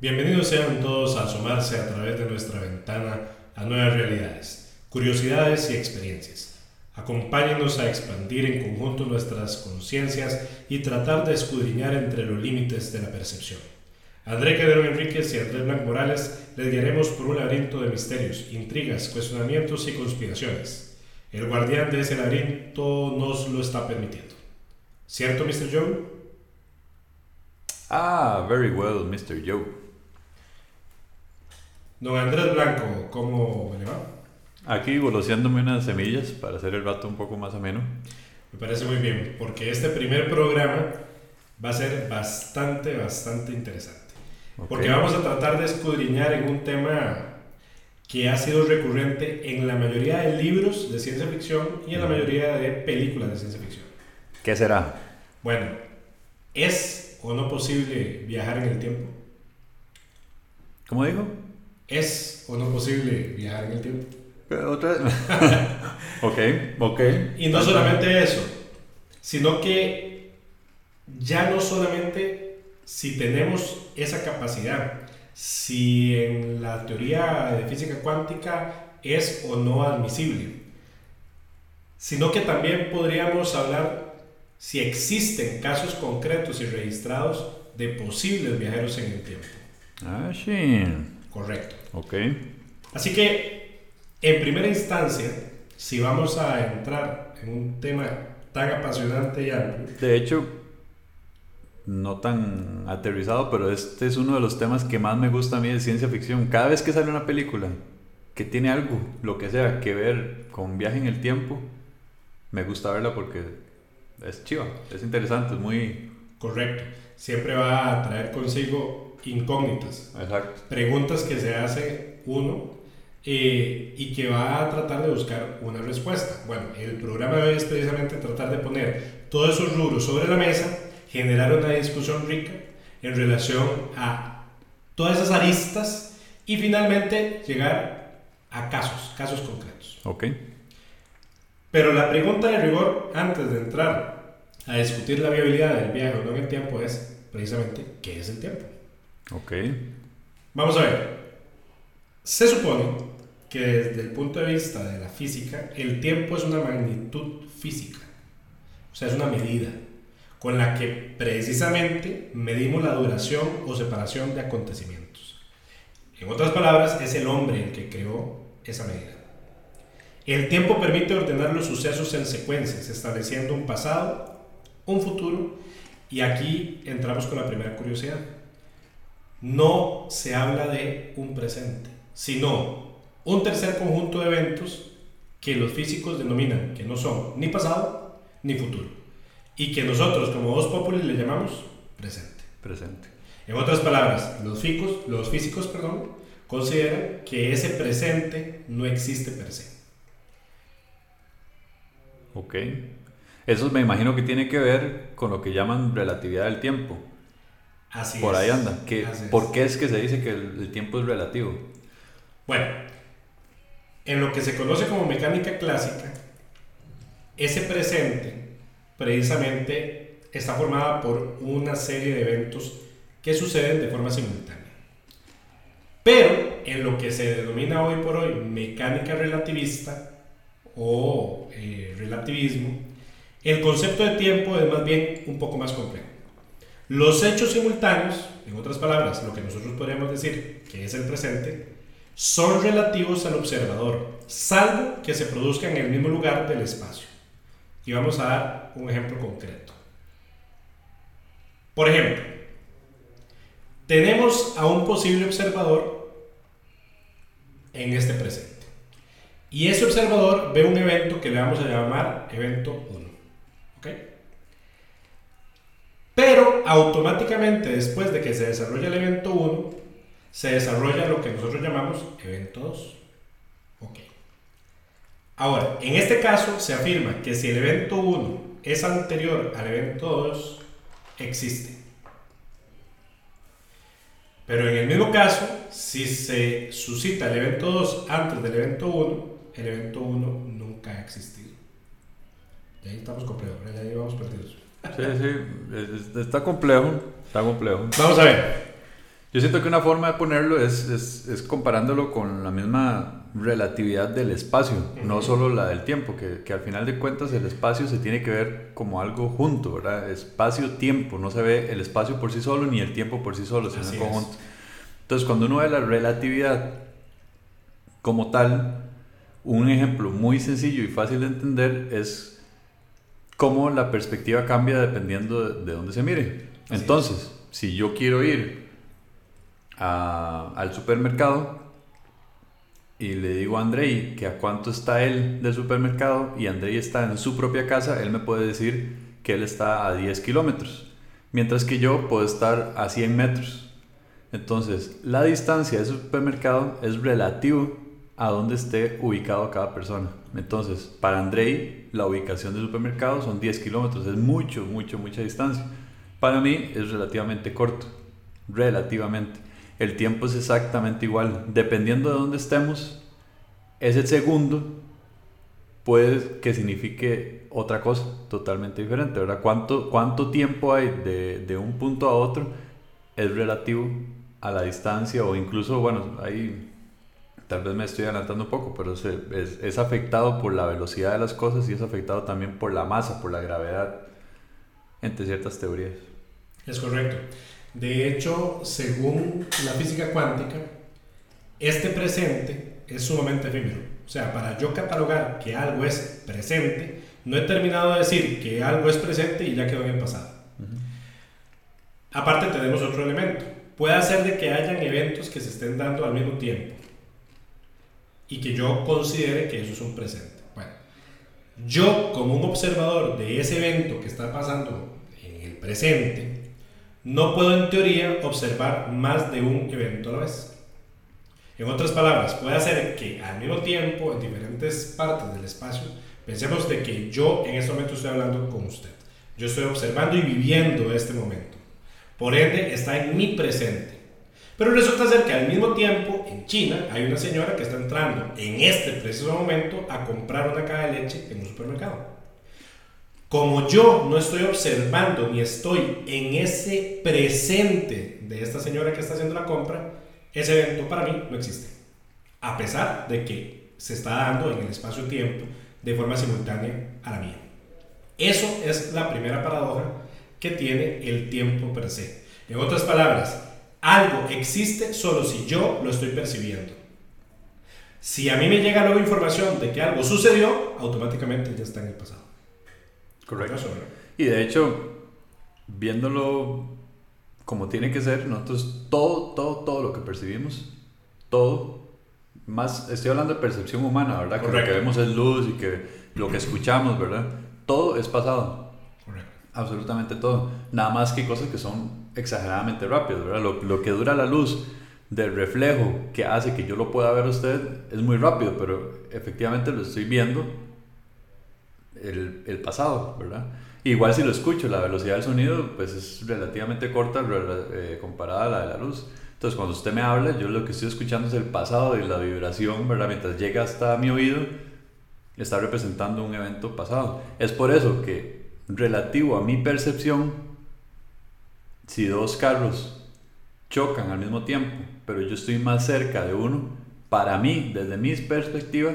Bienvenidos sean todos a asomarse a través de nuestra ventana a nuevas realidades, curiosidades y experiencias. Acompáñenos a expandir en conjunto nuestras conciencias y tratar de escudriñar entre los límites de la percepción. André Quedero Enríquez y Andrés Blanc Morales les guiaremos por un laberinto de misterios, intrigas, cuestionamientos y conspiraciones. El guardián de ese laberinto nos lo está permitiendo. ¿Cierto, Mr. Joe? Ah, very well, Mr. Joe. Don Andrés Blanco, ¿cómo le va? Aquí voloseándome unas semillas para hacer el rato un poco más ameno. Me parece muy bien, porque este primer programa va a ser bastante, bastante interesante. Porque vamos a tratar de escudriñar en un tema que ha sido recurrente en la mayoría de libros de ciencia ficción y en la mayoría de películas de ciencia ficción. ¿Qué será? Bueno, ¿es o no posible viajar en el tiempo? ¿Cómo dijo? ¿Es o no posible viajar en el tiempo? Otra vez. ok, ok. Y no solamente eso, sino que ya no solamente si tenemos esa capacidad, si en la teoría de física cuántica es o no admisible, sino que también podríamos hablar si existen casos concretos y registrados de posibles viajeros en el tiempo. Ah, sí. Correcto. Ok. Así que, en primera instancia, si vamos a entrar en un tema tan apasionante y amplio, De hecho, no tan aterrizado, pero este es uno de los temas que más me gusta a mí de ciencia ficción. Cada vez que sale una película que tiene algo, lo que sea, que ver con viaje en el tiempo, me gusta verla porque es chiva, es interesante, es muy... correcto, siempre va a traer consigo incógnitas, Exacto. preguntas que se hace uno eh, y que va a tratar de buscar una respuesta. Bueno, el programa de hoy es precisamente tratar de poner todos esos rubros sobre la mesa, generar una discusión rica en relación a todas esas aristas y finalmente llegar a casos, casos concretos. Ok. Pero la pregunta de rigor, antes de entrar a discutir la viabilidad del viaje o no en el tiempo, es precisamente qué es el tiempo. Ok. Vamos a ver. Se supone que desde el punto de vista de la física, el tiempo es una magnitud física. O sea, es una medida con la que precisamente medimos la duración o separación de acontecimientos. En otras palabras, es el hombre el que creó esa medida. El tiempo permite ordenar los sucesos en secuencias, estableciendo un pasado, un futuro, y aquí entramos con la primera curiosidad. No se habla de un presente, sino un tercer conjunto de eventos que los físicos denominan que no son ni pasado ni futuro, y que nosotros como dos populis le llamamos presente. Presente. En otras palabras, los físicos, los físicos perdón, consideran que ese presente no existe per se. Ok. Eso me imagino que tiene que ver con lo que llaman relatividad del tiempo. Así Por es. ahí anda. Que, Así es. ¿Por qué es que se dice que el, el tiempo es relativo? Bueno, en lo que se conoce como mecánica clásica, ese presente precisamente está formada por una serie de eventos que suceden de forma simultánea. Pero en lo que se denomina hoy por hoy mecánica relativista o eh, relativismo, el concepto de tiempo es más bien un poco más complejo. Los hechos simultáneos, en otras palabras, lo que nosotros podríamos decir que es el presente, son relativos al observador, salvo que se produzcan en el mismo lugar del espacio. Y vamos a dar un ejemplo concreto. Por ejemplo, tenemos a un posible observador en este presente. Y ese observador ve un evento que le vamos a llamar evento 1. ¿Ok? Pero automáticamente después de que se desarrolla el evento 1, se desarrolla lo que nosotros llamamos evento 2. Ok. Ahora, en este caso se afirma que si el evento 1 es anterior al evento 2, existe. Pero en el mismo caso, si se suscita el evento 2 antes del evento 1, el evento 1 nunca ha existido. Y ahí estamos complejos, ¿verdad? ya vamos perdidos. Sí, sí. es- es- está complejo. Está complejo. Vamos a ver. Yo siento que una forma de ponerlo es, es, es comparándolo con la misma relatividad del espacio, no solo la del tiempo, que, que, al final de cuentas el espacio se tiene que ver como algo junto, ¿verdad? Espacio-tiempo, no se ve el espacio por sí solo ni el tiempo por sí solo, sino en conjunto. Entonces, cuando uno ve la relatividad como tal, un ejemplo muy sencillo y fácil de entender es cómo la perspectiva cambia dependiendo de, de dónde se mire. Entonces, si yo quiero ir a, al supermercado y le digo a Andrei que a cuánto está él del supermercado y Andrei está en su propia casa, él me puede decir que él está a 10 kilómetros, mientras que yo puedo estar a 100 metros. Entonces, la distancia del supermercado es relativo a dónde esté ubicado cada persona. Entonces, para Andrei, la ubicación del supermercado son 10 kilómetros, es mucho, mucho, mucha distancia. Para mí es relativamente corto, relativamente. El tiempo es exactamente igual. Dependiendo de dónde estemos, ese segundo puede que signifique otra cosa totalmente diferente, ¿verdad? ¿Cuánto, cuánto tiempo hay de, de un punto a otro es relativo a la distancia o incluso, bueno, ahí tal vez me estoy adelantando un poco, pero es, es, es, afectado por la velocidad de las cosas y es afectado también por la masa, por la gravedad, entre ciertas teorías. Es correcto. De hecho, según la física cuántica, este presente es sumamente efímero. O sea, para yo catalogar que algo es presente, no he terminado de decir que algo es presente y ya quedó en el pasado. Uh -huh. Aparte tenemos otro elemento. Puede ser de que hayan eventos que se estén dando al mismo tiempo y que yo considere que eso es un presente. Bueno, yo como un observador de ese evento que está pasando en el presente, no puedo en teoría observar más de un evento a la vez. En otras palabras, puede ser que al mismo tiempo, en diferentes partes del espacio, pensemos de que yo en este momento estoy hablando con usted. Yo estoy observando y viviendo este momento. Por ende, está en mi presente. Pero resulta ser que al mismo tiempo, en China, hay una señora que está entrando en este preciso momento a comprar una caja de leche en un supermercado. Como yo no estoy observando ni estoy en ese presente de esta señora que está haciendo la compra, ese evento para mí no existe. A pesar de que se está dando en el espacio-tiempo de forma simultánea a la mía. Eso es la primera paradoja que tiene el tiempo per se. En otras palabras, algo existe solo si yo lo estoy percibiendo. Si a mí me llega luego información de que algo sucedió, automáticamente ya está en el pasado. Correcto. Y de hecho, viéndolo como tiene que ser, nosotros todo, todo, todo lo que percibimos, todo, más, estoy hablando de percepción humana, ¿verdad? Correcto. Que lo que vemos es luz y que lo que escuchamos, ¿verdad? Todo es pasado. Absolutamente todo. Nada más que cosas que son exageradamente rápidas, ¿verdad? Lo, lo que dura la luz del reflejo que hace que yo lo pueda ver a usted es muy rápido, pero efectivamente lo estoy viendo el, el, pasado, ¿verdad? Igual si lo escucho, la velocidad del sonido pues es relativamente corta eh, comparada a la de la luz. Entonces cuando usted me habla, yo lo que estoy escuchando es el pasado y la vibración, ¿verdad? Mientras llega hasta mi oído, está representando un evento pasado. Es por eso que relativo a mi percepción, si dos carros chocan al mismo tiempo, pero yo estoy más cerca de uno, para mí, desde mi perspectiva,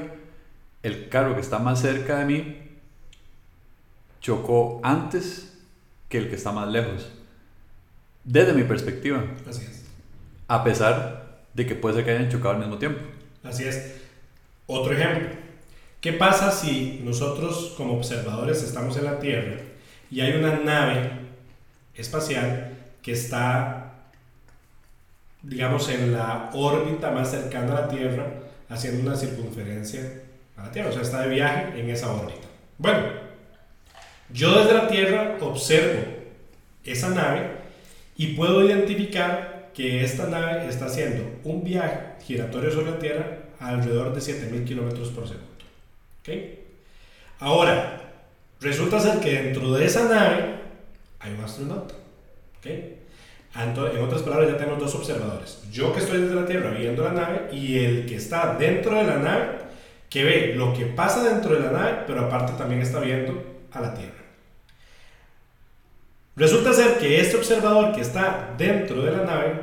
el carro que está más cerca de mí chocó antes que el que está más lejos. Desde mi perspectiva. Así es. A pesar de que puede ser que hayan chocado al mismo tiempo. Así es. Otro ejemplo. ¿Qué pasa si nosotros como observadores estamos en la Tierra y hay una nave espacial que está, digamos, en la órbita más cercana a la Tierra, haciendo una circunferencia a la Tierra? O sea, está de viaje en esa órbita. Bueno, yo desde la Tierra observo esa nave y puedo identificar que esta nave está haciendo un viaje giratorio sobre la Tierra alrededor de 7000 kilómetros por segundo. ¿Okay? Ahora, resulta ser que dentro de esa nave hay un astronauta. ¿Okay? En otras palabras, ya tenemos dos observadores. Yo que estoy desde la Tierra viendo la nave y el que está dentro de la nave que ve lo que pasa dentro de la nave, pero aparte también está viendo a la Tierra. Resulta ser que este observador que está dentro de la nave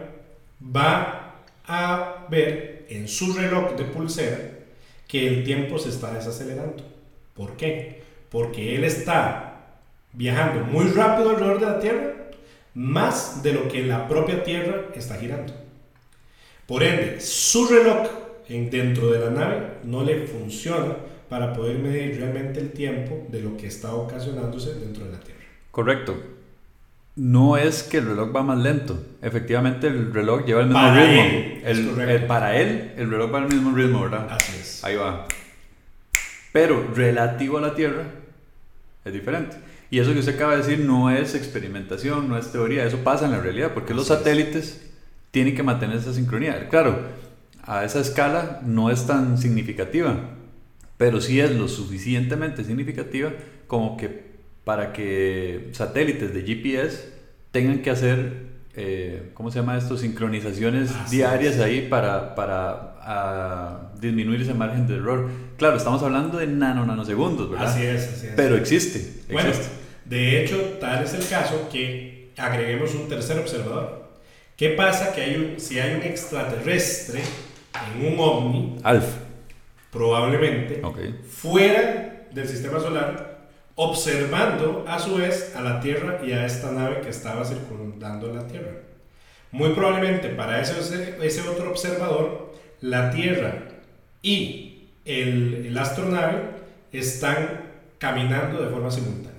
va a ver en su reloj de pulsera que el tiempo se está desacelerando. ¿Por qué? Porque él está viajando muy rápido alrededor de la Tierra, más de lo que la propia Tierra está girando. Por ende, su reloj en, dentro de la nave no le funciona para poder medir realmente el tiempo de lo que está ocasionándose dentro de la Tierra. Correcto. No es que el reloj va más lento. Efectivamente, el reloj lleva el mismo Para ritmo. él, es El- correcto. el- para él, el reloj va al mismo ritmo, ¿verdad? Así es. Ahí va. Pero relativo a la Tierra es diferente. Y eso que usted acaba de decir no es experimentación, no es teoría, eso pasa en la realidad, porque los es. satélites tienen que mantener esa sincronía. Claro, a esa escala no es tan significativa, pero sí es lo suficientemente significativa como que para que satélites de GPS tengan que hacer, eh, ¿cómo se llama esto? Sincronizaciones Así diarias ahí para, para ah, disminuir ese margen de error. Claro, estamos hablando de nano nanosegundos, ¿verdad? Así es, así es. Pero existe. Bueno, de hecho, tal es el caso que agreguemos un tercer observador. ¿Qué pasa que hay un, si hay un extraterrestre en un ovni, Alf. probablemente, Ok. fuera del sistema solar, observando a su vez a la Tierra y a esta nave que estaba circundando la Tierra. Muy probablemente para ese, ese otro observador, la Tierra y el, el astronave están caminando de forma simultánea.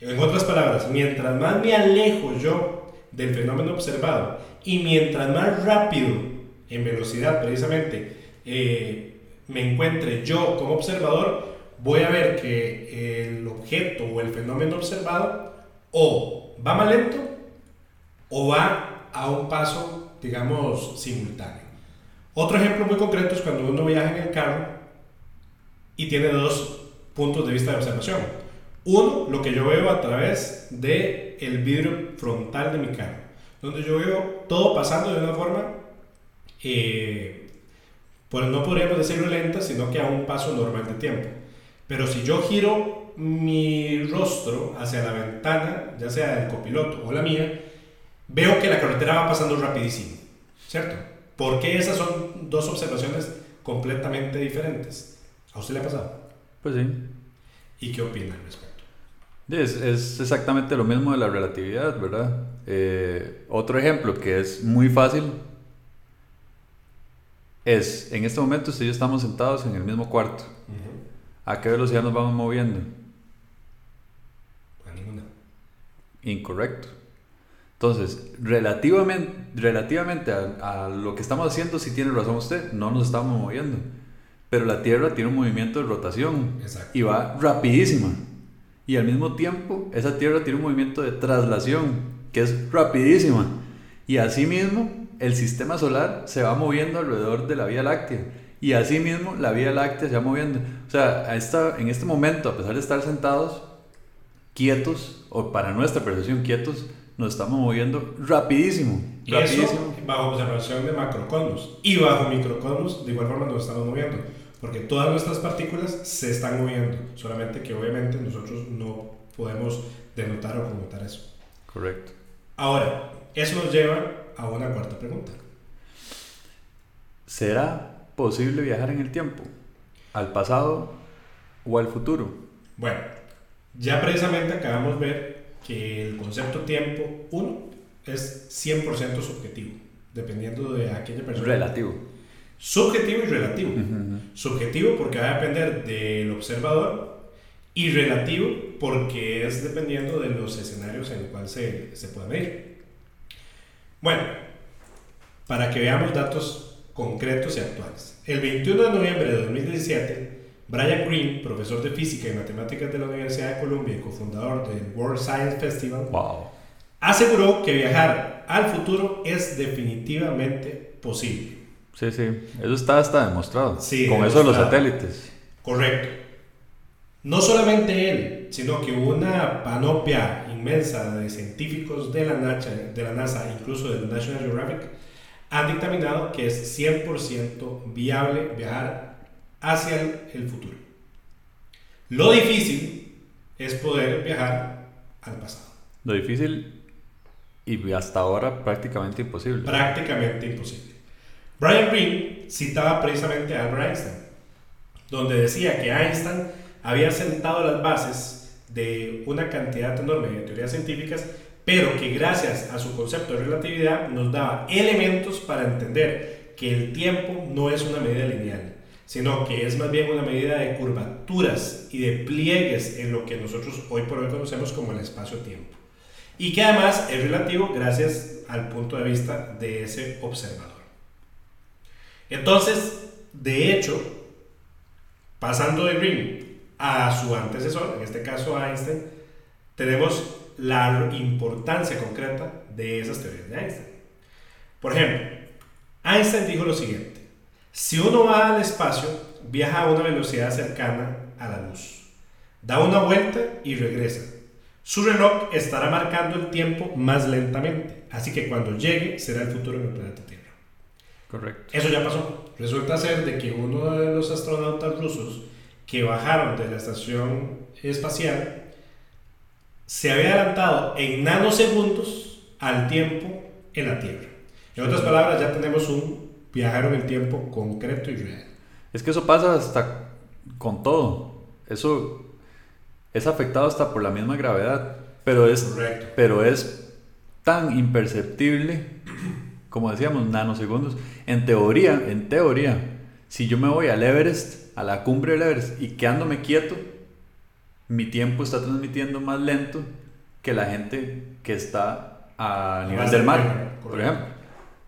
En otras palabras, mientras más me alejo yo del fenómeno observado y mientras más rápido en velocidad precisamente eh, me encuentre yo como observador, voy a ver que el objeto o el fenómeno observado o va más lento o va a un paso, digamos, simultáneo. Otro ejemplo muy concreto es cuando uno viaja en el carro y tiene dos puntos de vista de observación. Uno, lo que yo veo a través del el vidrio frontal de mi carro, donde yo veo todo pasando de una forma, eh, pues no podríamos decirlo lenta, sino que a un paso normal de tiempo. Pero si yo giro mi rostro hacia la ventana, ya sea del copiloto o la mía, veo que la carretera va pasando rapidísimo, ¿cierto? Porque esas son dos observaciones completamente diferentes. ¿A usted le ha pasado? Pues sí. ¿Y qué opina al respecto? Es, es exactamente lo mismo de la relatividad, ¿verdad? Eh, otro ejemplo que es muy fácil es, en este momento y yo estamos sentados en el mismo cuarto. ¿A qué velocidad nos vamos moviendo? A ninguna. Incorrecto. Entonces, relativamente, relativamente a, a lo que estamos haciendo, si tiene razón usted, no nos estamos moviendo. Pero la Tierra tiene un movimiento de rotación Exacto. y va rapidísima. Y al mismo tiempo, esa Tierra tiene un movimiento de traslación que es rapidísima. Y asimismo, el sistema solar se va moviendo alrededor de la Vía Láctea. Y asimismo, la Vía Láctea se va moviendo. O sea, a esta, en este momento, a pesar de estar sentados, quietos, o para nuestra percepción quietos, nos estamos moviendo rapidísimo. Rapidísimo. Eso bajo observación de macrocosmos. Y bajo microcosmos, de igual forma, nos estamos moviendo. Porque todas nuestras partículas se están moviendo. Solamente que obviamente nosotros no podemos denotar o connotar eso. Correcto. Ahora, eso nos lleva a una cuarta pregunta. ¿Será posible viajar en el tiempo? ¿Al pasado o al futuro? Bueno, ya precisamente acabamos de ver que el concepto tiempo, uno, es 100% subjetivo, dependiendo de aquella persona. Relativo. Subjetivo y relativo. Ujú. Subjetivo porque va a depender del observador y relativo porque es dependiendo de los escenarios en los cuales se, se puede medir. Bueno, para que veamos datos concretos y actuales. El 21 de noviembre de 2017, Brian Greene, profesor de física y matemáticas de la Universidad de Columbia y cofundador del World Science Festival, Wow. aseguró que viajar al futuro es definitivamente posible. Sí, sí. Eso está hasta demostrado. Sí, Con eso de los demostrado. satélites. Correcto. No solamente él, sino que una panoplia inmensa de científicos de la NASA, de la NASA incluso del National Geographic, han dictaminado que es 100% viable viajar hacia el, el futuro. Lo difícil es poder viajar al pasado. Lo difícil Y hasta ahora prácticamente imposible. Prácticamente imposible. Brian Greene citaba precisamente a Albert Einstein, donde decía que Einstein había sentado las bases de una cantidad enorme de teorías científicas, pero que gracias a su concepto de relatividad nos daba elementos para entender que el tiempo no es una medida lineal, sino que es más bien una medida de curvaturas y de pliegues en lo que nosotros hoy por hoy conocemos como el espacio-tiempo. Y que además es relativo gracias al punto de vista de ese observador. Entonces, de hecho, pasando de Green a su antecesor, en este caso Einstein, tenemos la importancia concreta de esas teorías de Einstein. Por ejemplo, Einstein dijo lo siguiente, si uno va al espacio, viaja a una velocidad cercana a la luz, da una vuelta y regresa. Su reloj estará marcando el tiempo más lentamente, así que cuando llegue será el futuro en el planeta Tierra. Correcto. Eso ya pasó. Resulta ser de que uno de los astronautas rusos que bajaron de la estación espacial se había adelantado en nanosegundos al tiempo en la Tierra. En otras palabras, ya tenemos un viajero en el tiempo concreto y real. Es que eso pasa hasta con todo. Eso es afectado hasta por la misma gravedad. Pero es, Correcto. pero es tan imperceptible, como decíamos, nanosegundos. En teoría, en teoría, si yo me voy al Everest, a la cumbre del Everest, y quedándome quieto, mi tiempo está transmitiendo más lento que la gente que está a nivel del mar, por ejemplo.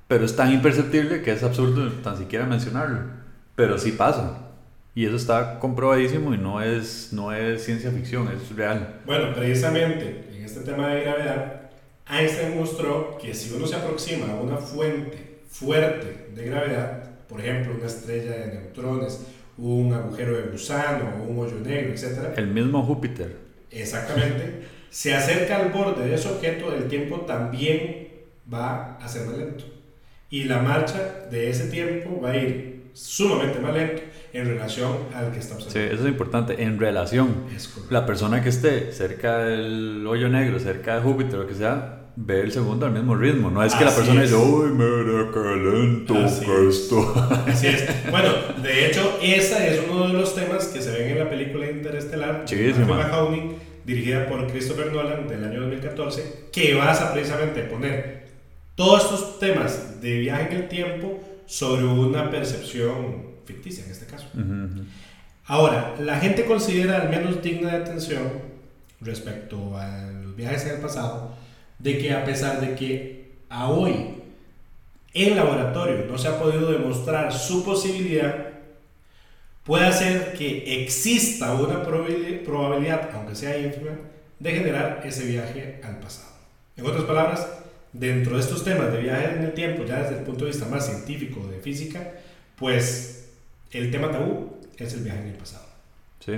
Pero es tan imperceptible que es absurdo tan siquiera mencionarlo. Pero sí pasa. Y eso está comprobadísimo y no es, no es ciencia ficción, es real. Bueno, precisamente en este tema de gravedad, Einstein mostró que si uno se aproxima a una fuente fuerte de gravedad, por ejemplo, una estrella de neutrones, un agujero de gusano un hoyo negro, etc., El mismo Júpiter. exactamente, se acerca al borde de ese objeto, el tiempo también va a ser más lento. Y la marcha de ese tiempo va a ir sumamente más lento en relación al que está Sí, observando. eso es importante. En relación. La persona que esté cerca del hoyo negro, cerca de Júpiter, lo que sea, ve el segundo al mismo ritmo. No es que la persona es. dice, uy, mira qué lento Así que es. esto. Así es. Bueno, de hecho, ese es uno de los temas que se ven en la película Interestelar, man. McConaughey, dirigida por Christopher Nolan del año 2014, que basa precisamente en poner todos estos temas de viaje en el tiempo sobre una percepción ficticia en este caso. Ujú, ujú. Ahora, la gente considera al menos digna de atención respecto a los viajes en el pasado, de que a pesar de que a hoy en laboratorio no se ha podido demostrar su posibilidad, puede hacer que exista una probabili- probabilidad, aunque sea ínfima, de generar ese viaje al pasado. En otras palabras, dentro de estos temas de viaje en el tiempo, ya desde el punto de vista más científico de física, pues el tema tabú es el viaje en el pasado. Sí.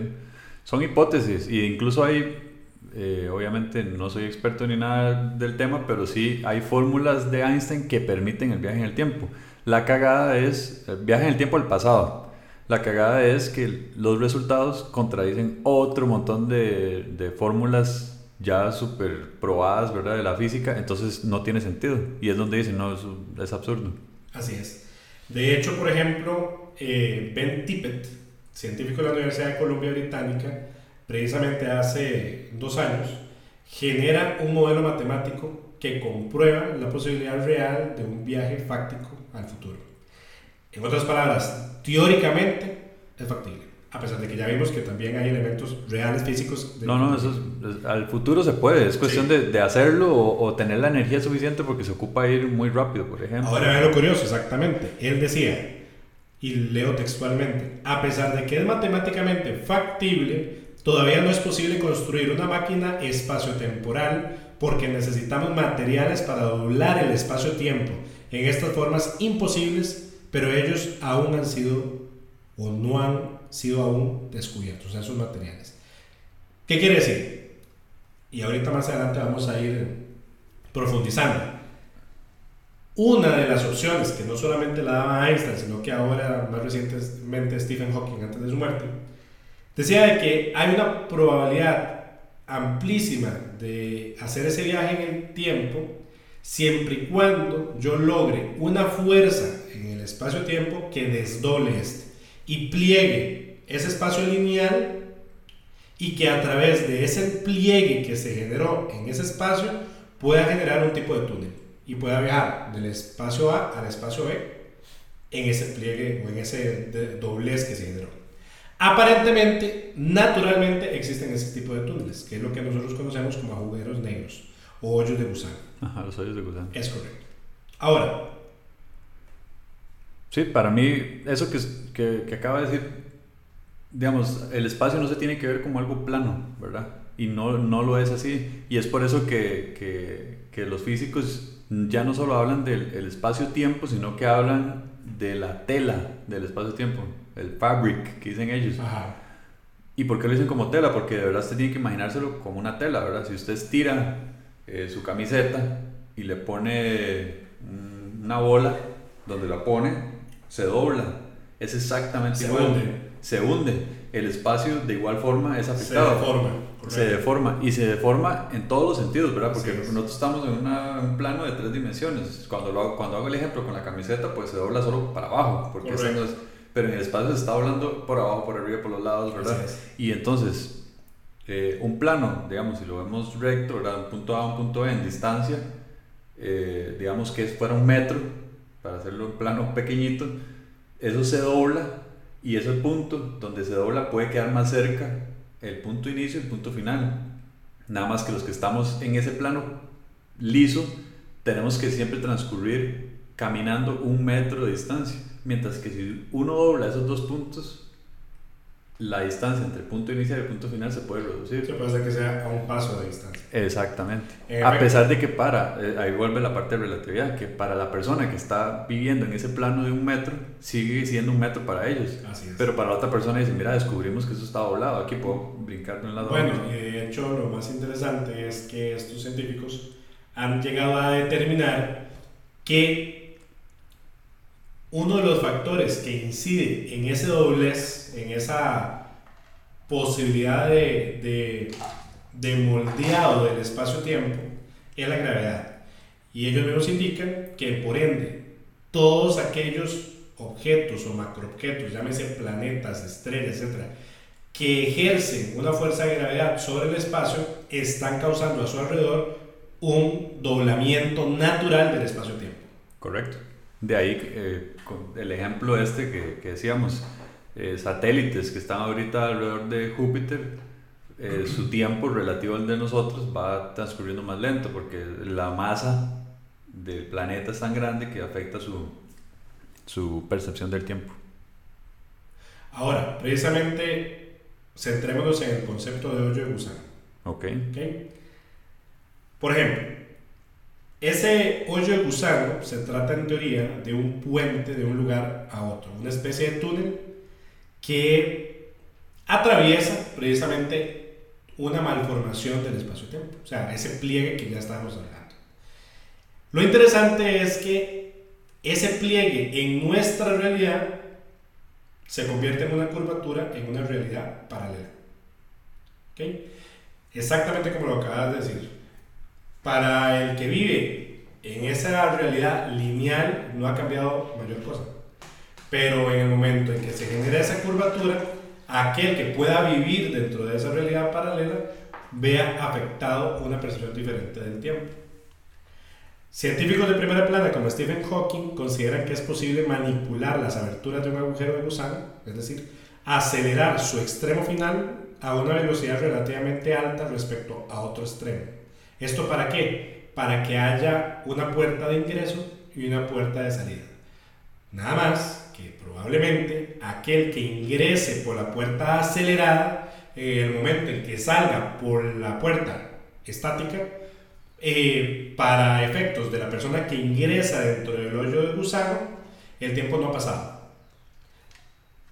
Son hipótesis. Y incluso hay, eh, obviamente no soy experto ni nada del tema, pero sí hay fórmulas de Einstein que permiten el viaje en el tiempo. La cagada es el viaje en el tiempo al pasado. La cagada es que los resultados contradicen otro montón de, fórmulas ya súper probadas, ¿verdad? De la física, entonces no tiene sentido. Y es donde dicen, no, es absurdo. Así es. De hecho, por ejemplo, eh, Ben Tippett, científico de la Universidad de Columbia Británica, precisamente hace dos años, genera un modelo matemático que comprueba la posibilidad real de un viaje fáctico al futuro. En otras palabras, teóricamente es factible, a pesar de que ya vimos que también hay elementos reales físicos. de- No, no, eso es, es- al futuro se puede, es cuestión Sí. de, de hacerlo o, o tener la energía suficiente porque se ocupa ir muy rápido, por ejemplo. Ahora vean lo curioso, exactamente. Él decía, y leo textualmente, a pesar de que es matemáticamente factible, todavía no es posible construir una máquina espaciotemporal porque necesitamos materiales para doblar el espacio-tiempo en estas formas imposibles, pero ellos aún han sido o no han sido aún descubiertos, esos materiales. ¿Qué quiere decir? Y ahorita más adelante vamos a ir profundizando. Una de las opciones que no solamente la daba Einstein, sino que ahora más recientemente Stephen Hawking antes de su muerte, decía de que hay una probabilidad amplísima de hacer ese viaje en el tiempo siempre y cuando yo logre una fuerza en el espacio-tiempo que desdoble este y pliegue ese espacio lineal y que a través de ese pliegue que se generó en ese espacio pueda generar un tipo de túnel y pueda viajar del espacio A al espacio B en ese pliegue o en ese doblez que se generó. Aparentemente, naturalmente existen ese tipo de túneles, que es lo que nosotros conocemos como agujeros negros o hoyos de gusano. Ajá, los hoyos de gusano. Es correcto. Ahora. Sí, para mí, eso que, que, que acaba de decir, digamos, el espacio no se tiene que ver como algo plano, ¿verdad? Y no, no lo es así. Y es por eso que, que, que los físicos ya no solo hablan del espacio-tiempo, sino que hablan de la tela del espacio-tiempo, el fabric que dicen ellos. Ajá. ¿Y por qué lo dicen como tela? Porque de verdad usted tiene que imaginárselo como una tela, ¿verdad? Si usted estira eh, su camiseta y le pone una bola donde la pone, se dobla. Es exactamente se igual. Hunde. Se hunde. El espacio de igual forma es afectado. Se deforma. Se deforma. Y se deforma en todos los sentidos, ¿verdad? Porque nosotros estamos en una- un plano de tres dimensiones. Cuando, lo hago, cuando hago el ejemplo con la camiseta, pues se dobla solo para abajo. Porque ese no es- pero en el espacio se está doblando por abajo, por arriba, por los lados, ¿verdad? Y entonces, eh, un plano, digamos, si lo vemos recto, ¿verdad? Un punto A, un punto B en distancia, eh, digamos que fuera un metro, para hacerlo un plano pequeñito, eso se dobla y ese punto donde se dobla puede quedar más cerca el punto inicio y el punto final. Nada más que los que estamos en ese plano liso, tenemos que siempre transcurrir caminando un metro de distancia. Mientras que si uno dobla esos dos puntos, la distancia entre el punto inicial y el punto final se puede reducir. Se puede hacer que sea a un paso de distancia. Exactamente. En A pesar de que para, eh, ahí vuelve la parte de relatividad, que para la persona que está viviendo en ese plano de un metro, sigue siendo un metro para ellos. Así es. Pero para la otra persona dice, mira, descubrimos que eso está doblado, aquí puedo brincar de un lado Bueno, y de hecho lo más interesante es que estos científicos han llegado a determinar que uno de los factores que incide en ese doblez, en esa posibilidad de, de, de moldeado del espacio-tiempo, es la gravedad. Y ellos mismos indican que por ende todos aquellos objetos o macroobjetos, llámese planetas, estrellas, etcétera, que ejercen una fuerza de gravedad sobre el espacio están causando a su alrededor un doblamiento natural del espacio-tiempo. Correcto. De ahí eh, el ejemplo este que, que decíamos, eh, satélites que están ahorita alrededor de Júpiter, eh, su tiempo relativo al de nosotros va transcurriendo más lento porque la masa del planeta es tan grande que afecta su, su percepción del tiempo. Ahora, precisamente, centrémonos en el concepto de hoyo de gusano. Ok. ¿ok? Por ejemplo, ese hoyo de gusano se trata en teoría de un puente de un lugar a otro, una especie de túnel que atraviesa precisamente una malformación del espacio-tiempo, o sea, ese pliegue que ya estábamos hablando. Lo interesante es que ese pliegue en nuestra realidad se convierte en una curvatura en una realidad paralela. ¿Ok? Exactamente como lo acabas de decir. Para el que vive en esa realidad lineal no ha cambiado mayor cosa. Pero en el momento en que se genera esa curvatura, aquel que pueda vivir dentro de esa realidad paralela vea afectado una percepción diferente del tiempo. Científicos de primera plana como Stephen Hawking consideran que es posible manipular las aberturas de un agujero de gusano, es decir, acelerar su extremo final a una velocidad relativamente alta respecto a otro extremo. ¿Esto para qué? Para que haya una puerta de ingreso y una puerta de salida. Nada más que probablemente aquel que ingrese por la puerta acelerada, en el momento en que salga por la puerta estática, eh, para efectos de la persona que ingresa dentro del hoyo de gusano, el tiempo no ha pasado.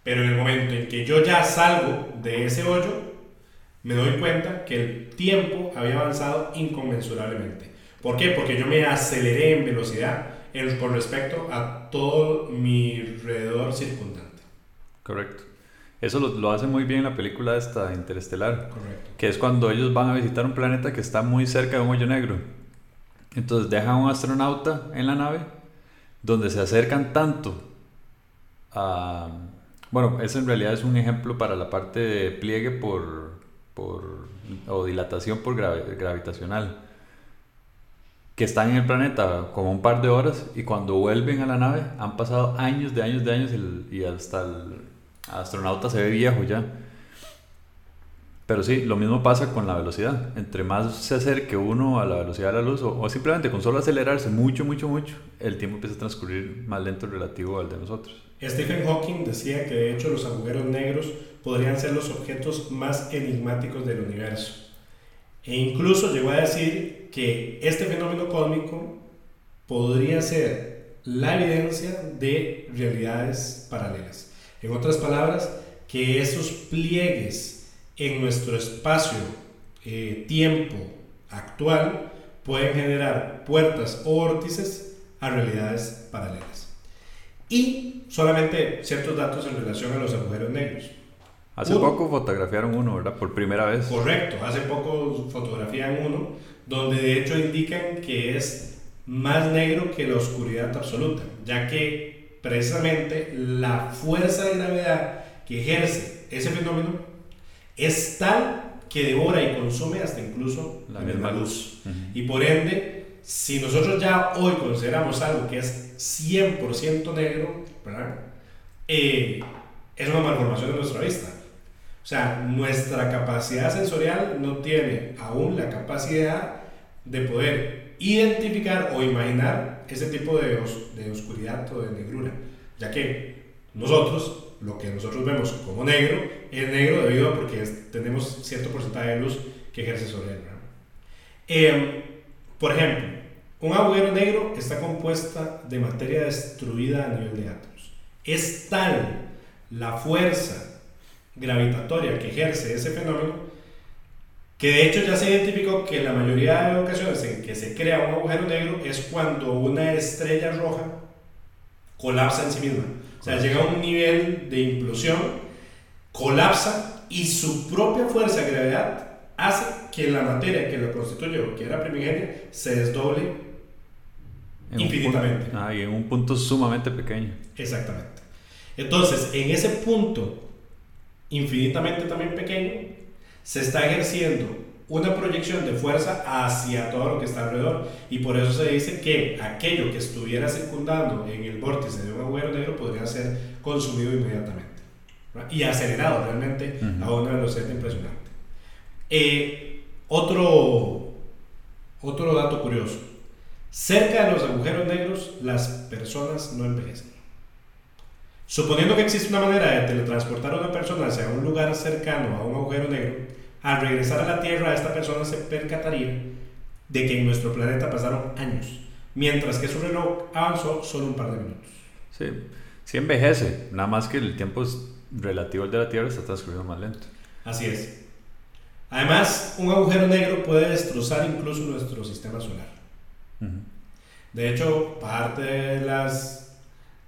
Pero en el momento en que yo ya salgo de ese hoyo, me doy cuenta que el tiempo había avanzado inconmensurablemente. ¿Por qué? Porque yo me aceleré en velocidad en- con respecto a todo mi alrededor circundante. Correcto. Eso lo, lo hace muy bien la película esta, Interestelar. Correcto. que es cuando ellos van a visitar un planeta que está muy cerca de un hoyo negro. Entonces dejan a un astronauta en la nave donde se acercan tanto a... Bueno, ese en realidad es un ejemplo para la parte de pliegue por, por o dilatación por gravitacional que están en el planeta como un par de horas y cuando vuelven a la nave han pasado años de años de años y hasta el astronauta se ve viejo ya. Pero sí, lo mismo pasa con la velocidad. Entre más se acerque uno a la velocidad de la luz o, simplemente con solo acelerarse mucho, mucho, mucho, el tiempo empieza a transcurrir más lento relativo al de nosotros. Stephen Hawking decía que de hecho los agujeros negros podrían ser los objetos más enigmáticos del universo. E incluso llegó a decir que este fenómeno cósmico podría ser la evidencia de realidades paralelas. En otras palabras, que esos pliegues en nuestro espacio eh, actual pueden generar puertas o vórtices a realidades paralelas. Y solamente ciertos datos en relación a los agujeros negros. Hace poco fotografiaron uno, ¿verdad? Por primera vez. Correcto, hace poco fotografían uno, donde de hecho indican que es más negro que la oscuridad absoluta, ya que precisamente la fuerza de gravedad que ejerce ese fenómeno es tal que devora y consume hasta incluso la, misma luz. Y por ende, si nosotros ya hoy consideramos algo que es 100% negro, ¿verdad? Eh, es una malformación de nuestra vista. O sea, nuestra capacidad sensorial no tiene aún la capacidad de poder identificar o imaginar ese tipo de, de oscuridad o de negrura, ya que nosotros, lo que nosotros vemos como negro, es negro debido a porque tenemos cierto porcentaje de luz que ejerce sobre él. Em, por ejemplo, un agujero negro está compuesta de materia destruida a nivel de átomos. Es tal la fuerza gravitatoria que ejerce ese fenómeno, que de hecho ya se identificó que la mayoría de ocasiones en que se crea un agujero negro es cuando una estrella roja colapsa en sí misma. O sea, llega a un nivel de implosión, colapsa y su propia fuerza de gravedad hace que la materia que lo constituye o que era primigenia se desdoble infinitamente. ah, y en un punto sumamente pequeño. Exactamente. Entonces, en ese punto infinitamente también pequeño, se está ejerciendo una proyección de fuerza hacia todo lo que está alrededor y por eso se dice que aquello que estuviera circundando en el vórtice de un agujero negro podría ser consumido inmediatamente y acelerado realmente a una velocidad impresionante. Eh, otro, otro dato curioso, cerca de los agujeros negros las personas no envejecen. Suponiendo que existe una manera de teletransportar a una persona hacia un lugar cercano a un agujero negro, al regresar a la Tierra esta persona se percataría de que en nuestro planeta pasaron años, mientras que su reloj avanzó solo un par de minutos. Sí, sí envejece, nada más que el tiempo relativo al de la Tierra está transcurriendo más lento. Así es. Además, un agujero negro puede destrozar incluso nuestro sistema solar. De hecho, parte de las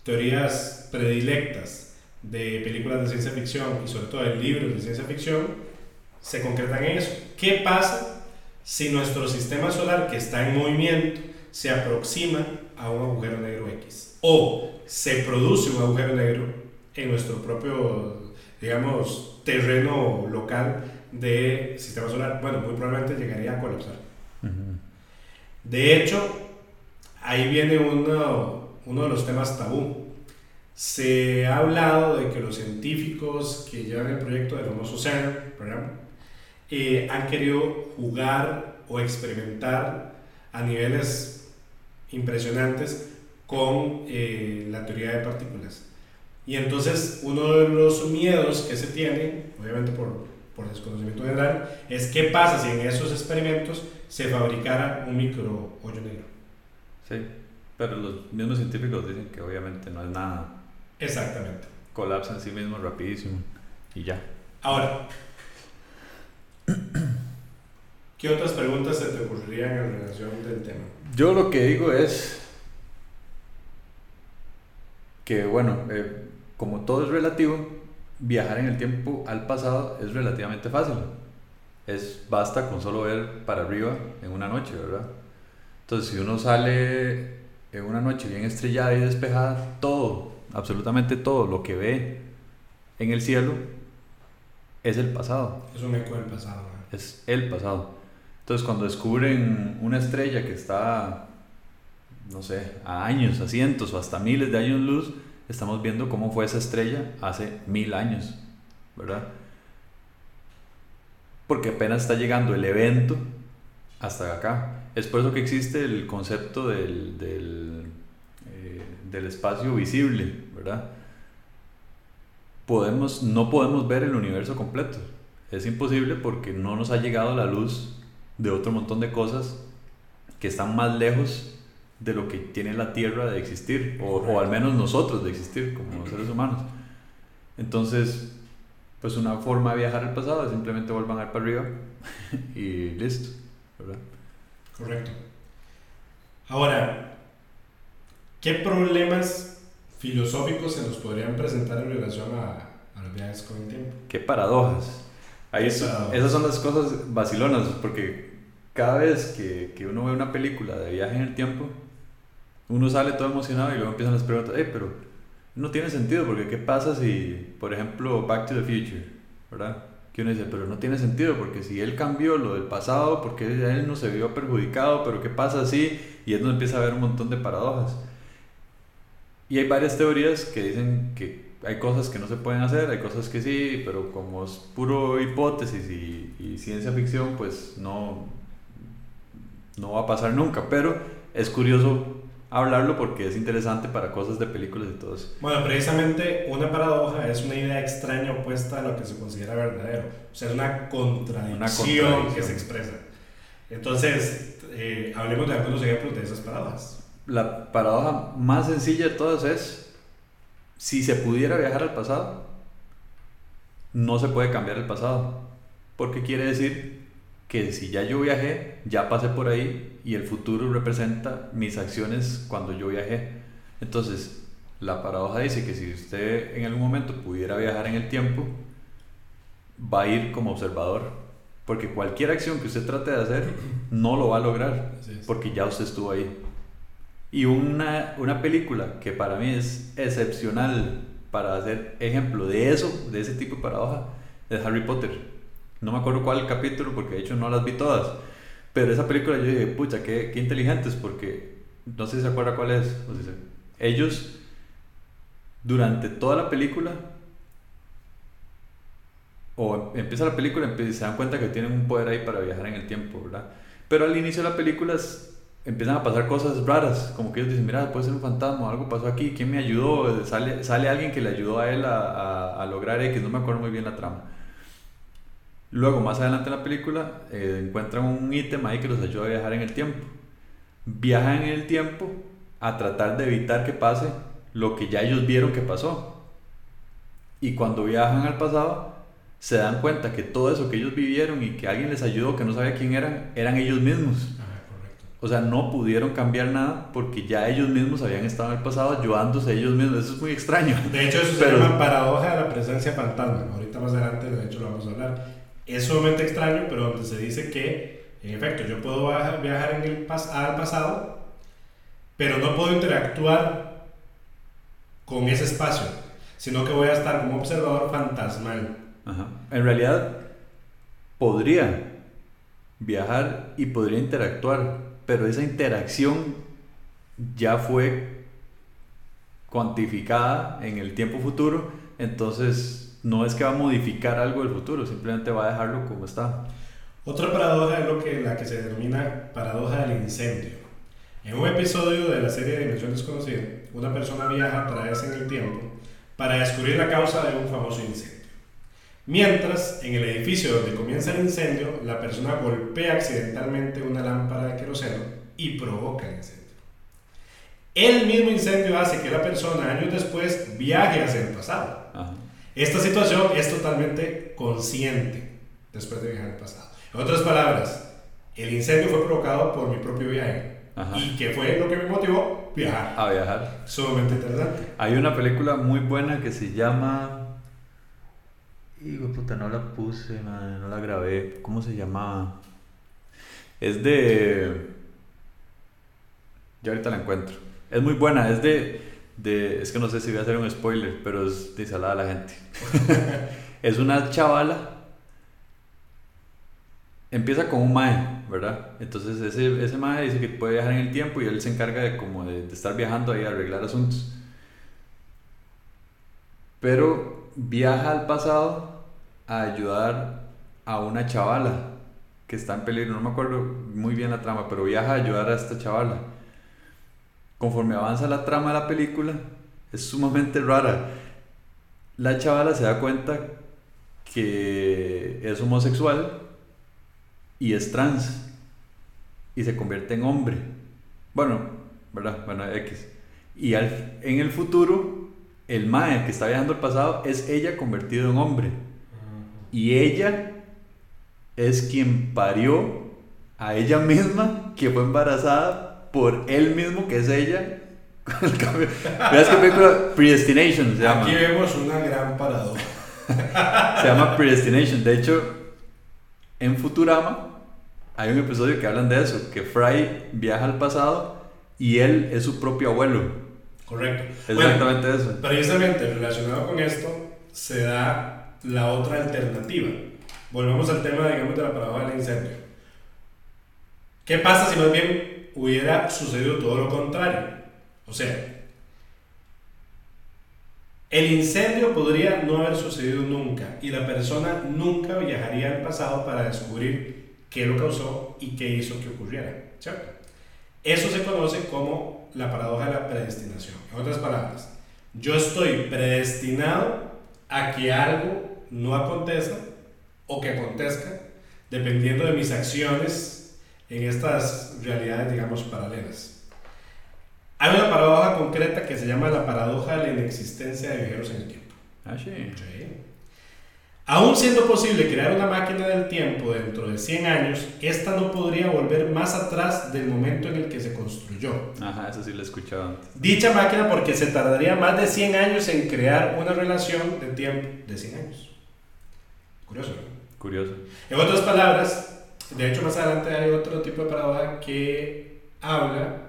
teorías predilectas de películas de ciencia ficción y sobre todo de libros de ciencia ficción se concretan en eso. ¿Qué pasa si nuestro sistema solar que está en movimiento se aproxima a un agujero negro X? O se produce un agujero negro en nuestro propio, digamos, terreno local de sistema solar. Bueno, muy probablemente llegaría a colapsar. De hecho, ahí viene uno uno de los temas tabú. Se ha hablado de que los científicos que llevan el proyecto del famoso CERN eh, han querido jugar o experimentar a niveles impresionantes con eh, la teoría de partículas. Y entonces uno de los miedos que se tiene, obviamente por, por desconocimiento general, es qué pasa si en esos experimentos se fabricara un micro hoyo negro. Sí. Pero los mismos científicos dicen que obviamente no es nada. Exactamente. Colapsa en sí mismo rapidísimo y ya. Ahora, ¿qué otras preguntas se te ocurrirían en relación del tema? Yo lo que digo es que, bueno, eh, como todo es relativo, viajar en el tiempo al pasado es relativamente fácil. Es basta con solo ver para arriba en una noche, ¿verdad? Entonces, si uno sale en una noche bien estrellada y despejada, todo, absolutamente todo lo que ve en el cielo es el pasado. Es un eco del pasado. Es el pasado. Entonces, cuando descubren una estrella que está, no sé, a años, a cientos o hasta miles de años luz, estamos viendo cómo fue esa estrella hace mil años, ¿verdad? Porque apenas está llegando el evento hasta acá. Es por eso que existe el concepto del, del, eh, del espacio visible, ¿verdad? Podemos, no podemos ver el universo completo. Es imposible porque no nos ha llegado la luz de otro montón de cosas que están más lejos de lo que tiene la Tierra de existir, o, o al menos nosotros de existir como seres humanos. Entonces, pues una forma de viajar al pasado es simplemente vuelvan a ir para arriba y listo, ¿verdad? Correcto. Ahora, ¿qué problemas filosóficos se nos podrían presentar en relación a, a los viajes con el tiempo? Qué paradojas. Ahí es- esas son las cosas vacilonas, porque cada vez que, que uno ve una película de viaje en el tiempo, uno sale todo emocionado y luego empiezan las preguntas, "Ey, pero no tiene sentido, porque ¿qué pasa si, por ejemplo, Back to the Future, ¿verdad? Que uno dice, pero no tiene sentido, porque si él cambió lo del pasado, porque él no se vio perjudicado, pero ¿qué pasa así? Y es donde empieza a haber un montón de paradojas. Y hay varias teorías que dicen que hay cosas que no se pueden hacer, hay cosas que sí, pero como es puro hipótesis y, y ciencia ficción, pues no, no va a pasar nunca. Pero es curioso hablarlo porque es interesante para cosas de películas y todo eso. Bueno, precisamente una paradoja es una idea extraña opuesta a lo que se considera verdadero. O sea, es una contradicción, Una contradicción. que se expresa. Entonces, eh, hablemos de algunos ejemplos de esas paradojas. La paradoja más sencilla de todas es, si se pudiera viajar al pasado, no se puede cambiar el pasado. Porque quiere decir que si ya yo viajé, ya pasé por ahí y el futuro representa mis acciones cuando yo viajé. Entonces, la paradoja dice que si usted en algún momento pudiera viajar en el tiempo, va a ir como observador. Porque cualquier acción que usted trate de hacer, no lo va a lograr porque ya usted estuvo ahí. Y una, una película que para mí es excepcional para hacer ejemplo de eso, de ese tipo de paradoja, es Harry Potter. No me acuerdo cuál capítulo porque de hecho no las vi todas. Pero esa película yo dije, pucha, qué, qué inteligentes porque no sé si se acuerda cuál es. o si se- ellos, durante toda la película, o empieza la película y se dan cuenta que tienen un poder ahí para viajar en el tiempo, ¿verdad? Pero al inicio de la película empiezan a pasar cosas raras, como que ellos dicen, mira, puede ser un fantasma, algo pasó aquí, ¿quién me ayudó? Sale, sale alguien que le ayudó a él a, a- a lograr X, no me acuerdo muy bien la trama. Luego, más adelante en la película, eh, encuentran un ítem ahí que los ayuda a viajar en el tiempo. Viajan en el tiempo a tratar de evitar que pase lo que ya ellos vieron que pasó. Y cuando viajan al pasado, se dan cuenta que todo eso que ellos vivieron y que alguien les ayudó, que no sabía quién eran, eran ellos mismos. Correcto. O sea, no pudieron cambiar nada porque ya ellos mismos habían estado en el pasado ayudándose a ellos mismos. Eso es muy extraño. De hecho, eso Pero- se llama paradoja de la presencia fantasma. Ahorita más adelante, de hecho, lo vamos a hablar. Es sumamente extraño, pero donde se dice que, en efecto, yo puedo viaja- viajar al pasado, pero no puedo interactuar con ese espacio, sino que voy a estar como observador fantasmal. En realidad, podría viajar y podría interactuar, pero esa interacción ya fue cuantificada en el tiempo futuro, entonces no es que va a modificar algo del futuro, simplemente va a dejarlo como está. Otra paradoja es la que se denomina paradoja del incendio. En un episodio de la serie Dimensión Desconocida, una persona viaja a través en el tiempo para descubrir la causa de un famoso incendio. Mientras, en el edificio donde comienza el incendio, la persona golpea accidentalmente una lámpara de queroseno y provoca el incendio. El mismo incendio hace que la persona años después viaje hacia el pasado. Esta situación es totalmente consciente después de viajar al pasado. En otras palabras, el incendio fue provocado por mi propio viaje. Ajá. ¿Y qué fue lo que me motivó? Viajar. A viajar. Sumamente interesante. Hay una película muy buena que se llama. Hijo puta, no la puse, madre, no la grabé. ¿Cómo se llamaba? Es de. Yo ahorita la encuentro. Es muy buena, es de, es que no sé si voy a hacer un spoiler, pero es de salada a la gente. es una chavala empieza con un mae, ¿verdad? Entonces ese, ese mae dice que puede viajar en el tiempo y él se encarga de como de estar viajando ahí a arreglar asuntos. Pero viaja al pasado a ayudar a una chavala que está en peligro, no me acuerdo muy bien la trama, pero viaja a ayudar a esta chavala. Conforme avanza la trama de la película, es sumamente rara. La chavala se da cuenta que es homosexual y es trans y se convierte en hombre. Bueno, ¿verdad? Bueno, X. Y al, en el futuro, el Mae que está viajando al pasado es ella convertido en hombre. Y ella es quien parió a ella misma, que fue embarazada por él mismo, que es ella. ¿Ves qué película? Predestination se llama. Aquí vemos una gran paradoja. se llama Predestination. De hecho, en Futurama hay un episodio que hablan de eso, que Fry viaja al pasado y él es su propio abuelo. Correcto. Exactamente eso. Precisamente relacionado con esto se da la otra alternativa. Volvemos al tema, digamos, de la paradoja del incendio. ¿Qué pasa si más bien hubiera sucedido todo lo contrario? O sea, el incendio podría no haber sucedido nunca y la persona nunca viajaría al pasado para descubrir qué lo causó y qué hizo que ocurriera. ¿cierto? Eso se conoce como la paradoja de la predestinación. En otras palabras, yo estoy predestinado a que algo no acontezca o que acontezca dependiendo de mis acciones en estas realidades, digamos, paralelas. Hay una paradoja concreta que se llama la paradoja de la inexistencia de viajeros en el tiempo. Ah, sí. Sí. Aún siendo posible crear una máquina del tiempo dentro de 100 años, esta no podría volver más atrás del momento en el que se construyó. Ajá, eso sí lo he escuchado antes. Dicha máquina porque se tardaría más de 100 años en crear una relación de tiempo de 100 años. Curioso, ¿no? Curioso. En otras palabras, de hecho más adelante hay otro tipo de paradoja que habla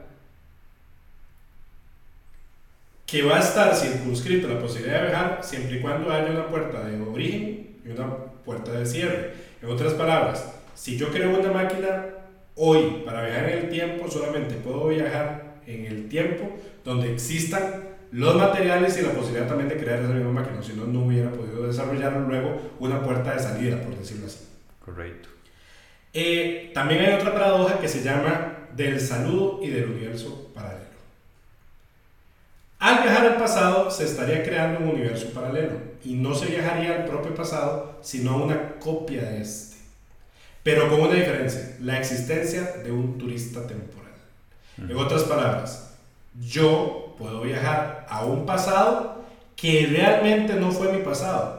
que va a estar circunscrita la posibilidad de viajar siempre y cuando haya una puerta de origen y una puerta de cierre. En otras palabras, si yo creo una máquina hoy para viajar en el tiempo, solamente puedo viajar en el tiempo donde existan los materiales y la posibilidad también de crear esa misma máquina, si no, no hubiera podido desarrollar luego una puerta de salida, por decirlo así. Correcto. Eh, también hay otra paradoja que se llama del saludo y del universo paralelo. Al viajar al pasado se estaría creando un universo paralelo y no se viajaría al propio pasado, sino a una copia de este. Pero con una diferencia, la existencia de un turista temporal. En otras palabras, yo puedo viajar a un pasado que realmente no fue mi pasado,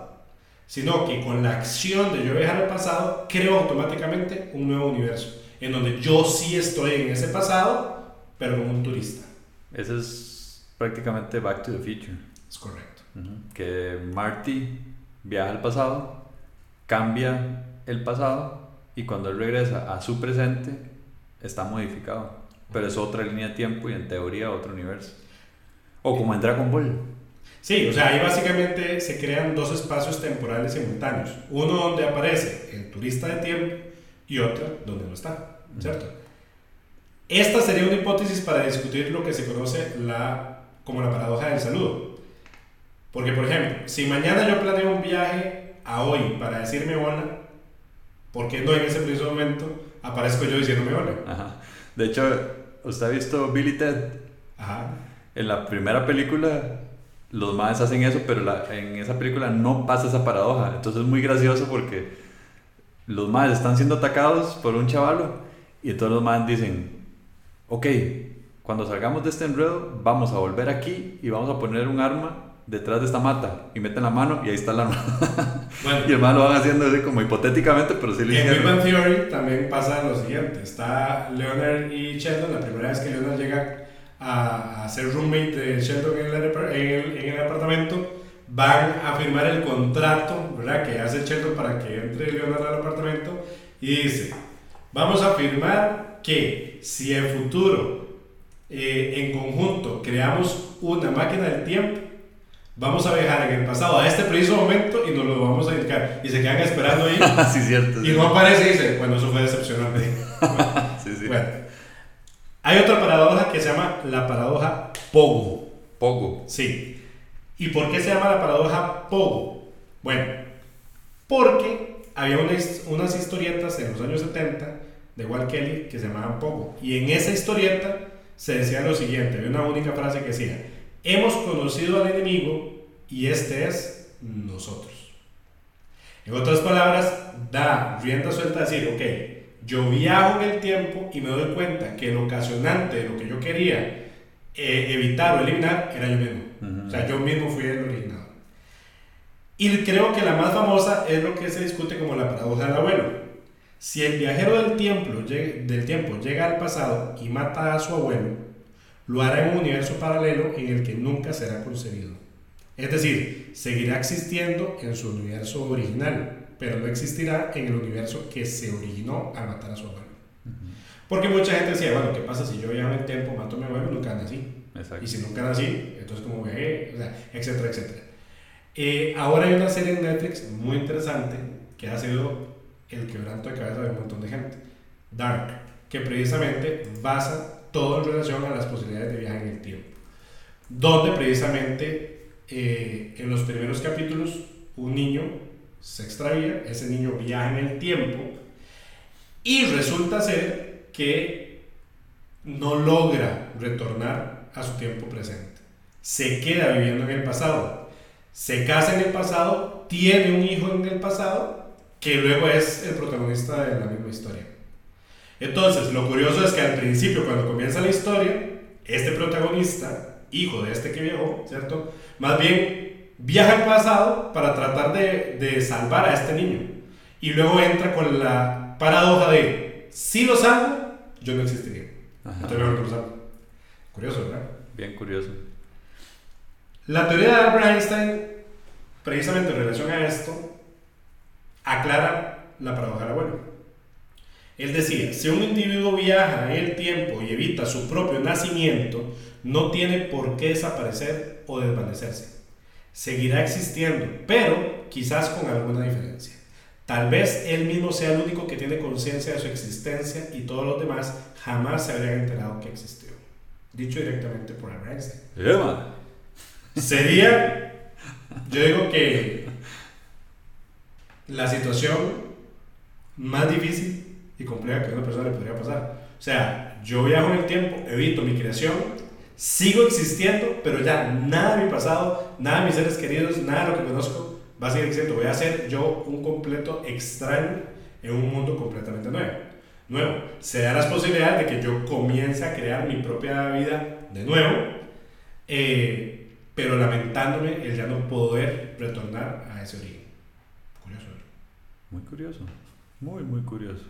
sino que con la acción de yo viajar al pasado, creo automáticamente un nuevo universo, en donde yo sí estoy en ese pasado, pero como un turista. Ese es prácticamente Back to the Future. Es correcto. Ujú. Que Marty viaja al pasado, cambia el pasado y cuando él regresa a su presente está modificado. Pero es otra línea de tiempo y en teoría otro universo. O como en Dragon Ball. Sí, o sea, ahí básicamente se crean dos espacios temporales simultáneos. Uno donde aparece el turista de tiempo y otro donde no está, ¿cierto? Esta sería una hipótesis para discutir lo que se conoce la, como la paradoja del saludo. Porque, por ejemplo, si mañana yo planeo un viaje a hoy para decirme hola, ¿por qué no en ese preciso momento aparezco yo diciéndome hola? Ajá. De hecho, ¿usted ha visto Billy Ted? Ajá. En la primera película, los madres hacen eso, pero la- en esa película no pasa esa paradoja. Entonces es muy gracioso porque los madres están siendo atacados por un chavalo y entonces los madres dicen, ok, cuando salgamos de este enredo, vamos a volver aquí y vamos a poner un arma detrás de esta mata y meten la mano y ahí está el arma. Bueno, y el lo van haciendo así como hipotéticamente, pero sí lo En. Bang Theory también pasa lo siguiente. Está Leonard y Sheldon. La primera vez que Leonard llega a, a ser roommate de Sheldon en el, en el- en el apartamento, van a firmar el contrato ¿verdad? que hace Sheldon para que entre Leonard al apartamento y dice, vamos a firmar que si en futuro eh, en conjunto creamos una máquina del tiempo, vamos a viajar en el pasado a este preciso momento y nos lo vamos a indicar. Y se quedan esperando ahí. sí, cierto. Y no aparece y dice, bueno, eso fue decepcionante. hay otra paradoja que se llama la paradoja Pogo. Pogo. Sí. ¿Y por qué se llama la paradoja Pogo? Bueno, porque había unas, unas historietas en los años 70 de Walt Kelly que se llamaban Pogo. Y en esa historieta se decía lo siguiente, había una única frase que decía, hemos conocido al enemigo y este es nosotros. En otras palabras, da rienda suelta a decir, ok, yo viajo en el tiempo y me doy cuenta que el ocasionante de lo que yo quería eh, evitar o eliminar era yo mismo. O sea, yo mismo fui el originador. Y creo que la más famosa es lo que se discute como la paradoja del abuelo. Si el viajero del tiempo, del tiempo llega al pasado y mata a su abuelo, lo hará en un universo paralelo en el que nunca será concebido. Es decir, seguirá existiendo en su universo original, pero no existirá en el universo que se originó al matar a su abuelo. Porque mucha gente decía, bueno, ¿qué pasa si yo viajo en el tiempo, mato a mi abuelo, nunca nací? Exacto. Y si nunca nací, entonces como viajé, o sea, etcétera, etcétera. Eh, ahora hay una serie en Netflix muy interesante que ha sido el quebranto de cabeza de un montón de gente. Dark, que precisamente basa todo en relación a las posibilidades de viaje en el tiempo. Donde precisamente eh, en los primeros capítulos un niño se extravía, ese niño viaja en el tiempo y resulta ser que no logra retornar a su tiempo presente. Se queda viviendo en el pasado. Se casa en el pasado, tiene un hijo en el pasado que luego es el protagonista de la misma historia. Entonces, lo curioso es que al principio, cuando comienza la historia, este protagonista, hijo de este que viajó, ¿cierto? Más bien viaja al pasado para tratar de, de salvar a este niño. Y luego entra con la paradoja de, si lo salvo, yo no existiría. Entonces lo salvo. Curioso, ¿verdad? Bien curioso. La teoría de Albert Einstein, precisamente en relación a esto, aclara la paradoja del abuelo. Él decía, si un individuo viaja en el tiempo y evita su propio nacimiento, no tiene por qué desaparecer o desvanecerse. Seguirá existiendo, pero quizás con alguna diferencia. Tal vez él mismo sea el único que tiene conciencia de su existencia y todos los demás jamás se habrían enterado que existió. Dicho directamente por Einstein. Sería, yo digo que la situación más difícil y compleja que una persona le podría pasar. O sea, yo viajo en el tiempo, evito mi creación, sigo existiendo, pero ya nada de mi pasado, nada de mis seres queridos, nada de lo que conozco va a seguir existiendo. Voy a ser yo un completo extraño en un mundo completamente nuevo. Nuevo. Se da las posibilidades de que yo comience a crear mi propia vida de nuevo, eh, pero lamentándome el ya no poder retornar a ese origen. Muy curioso, muy, muy curioso.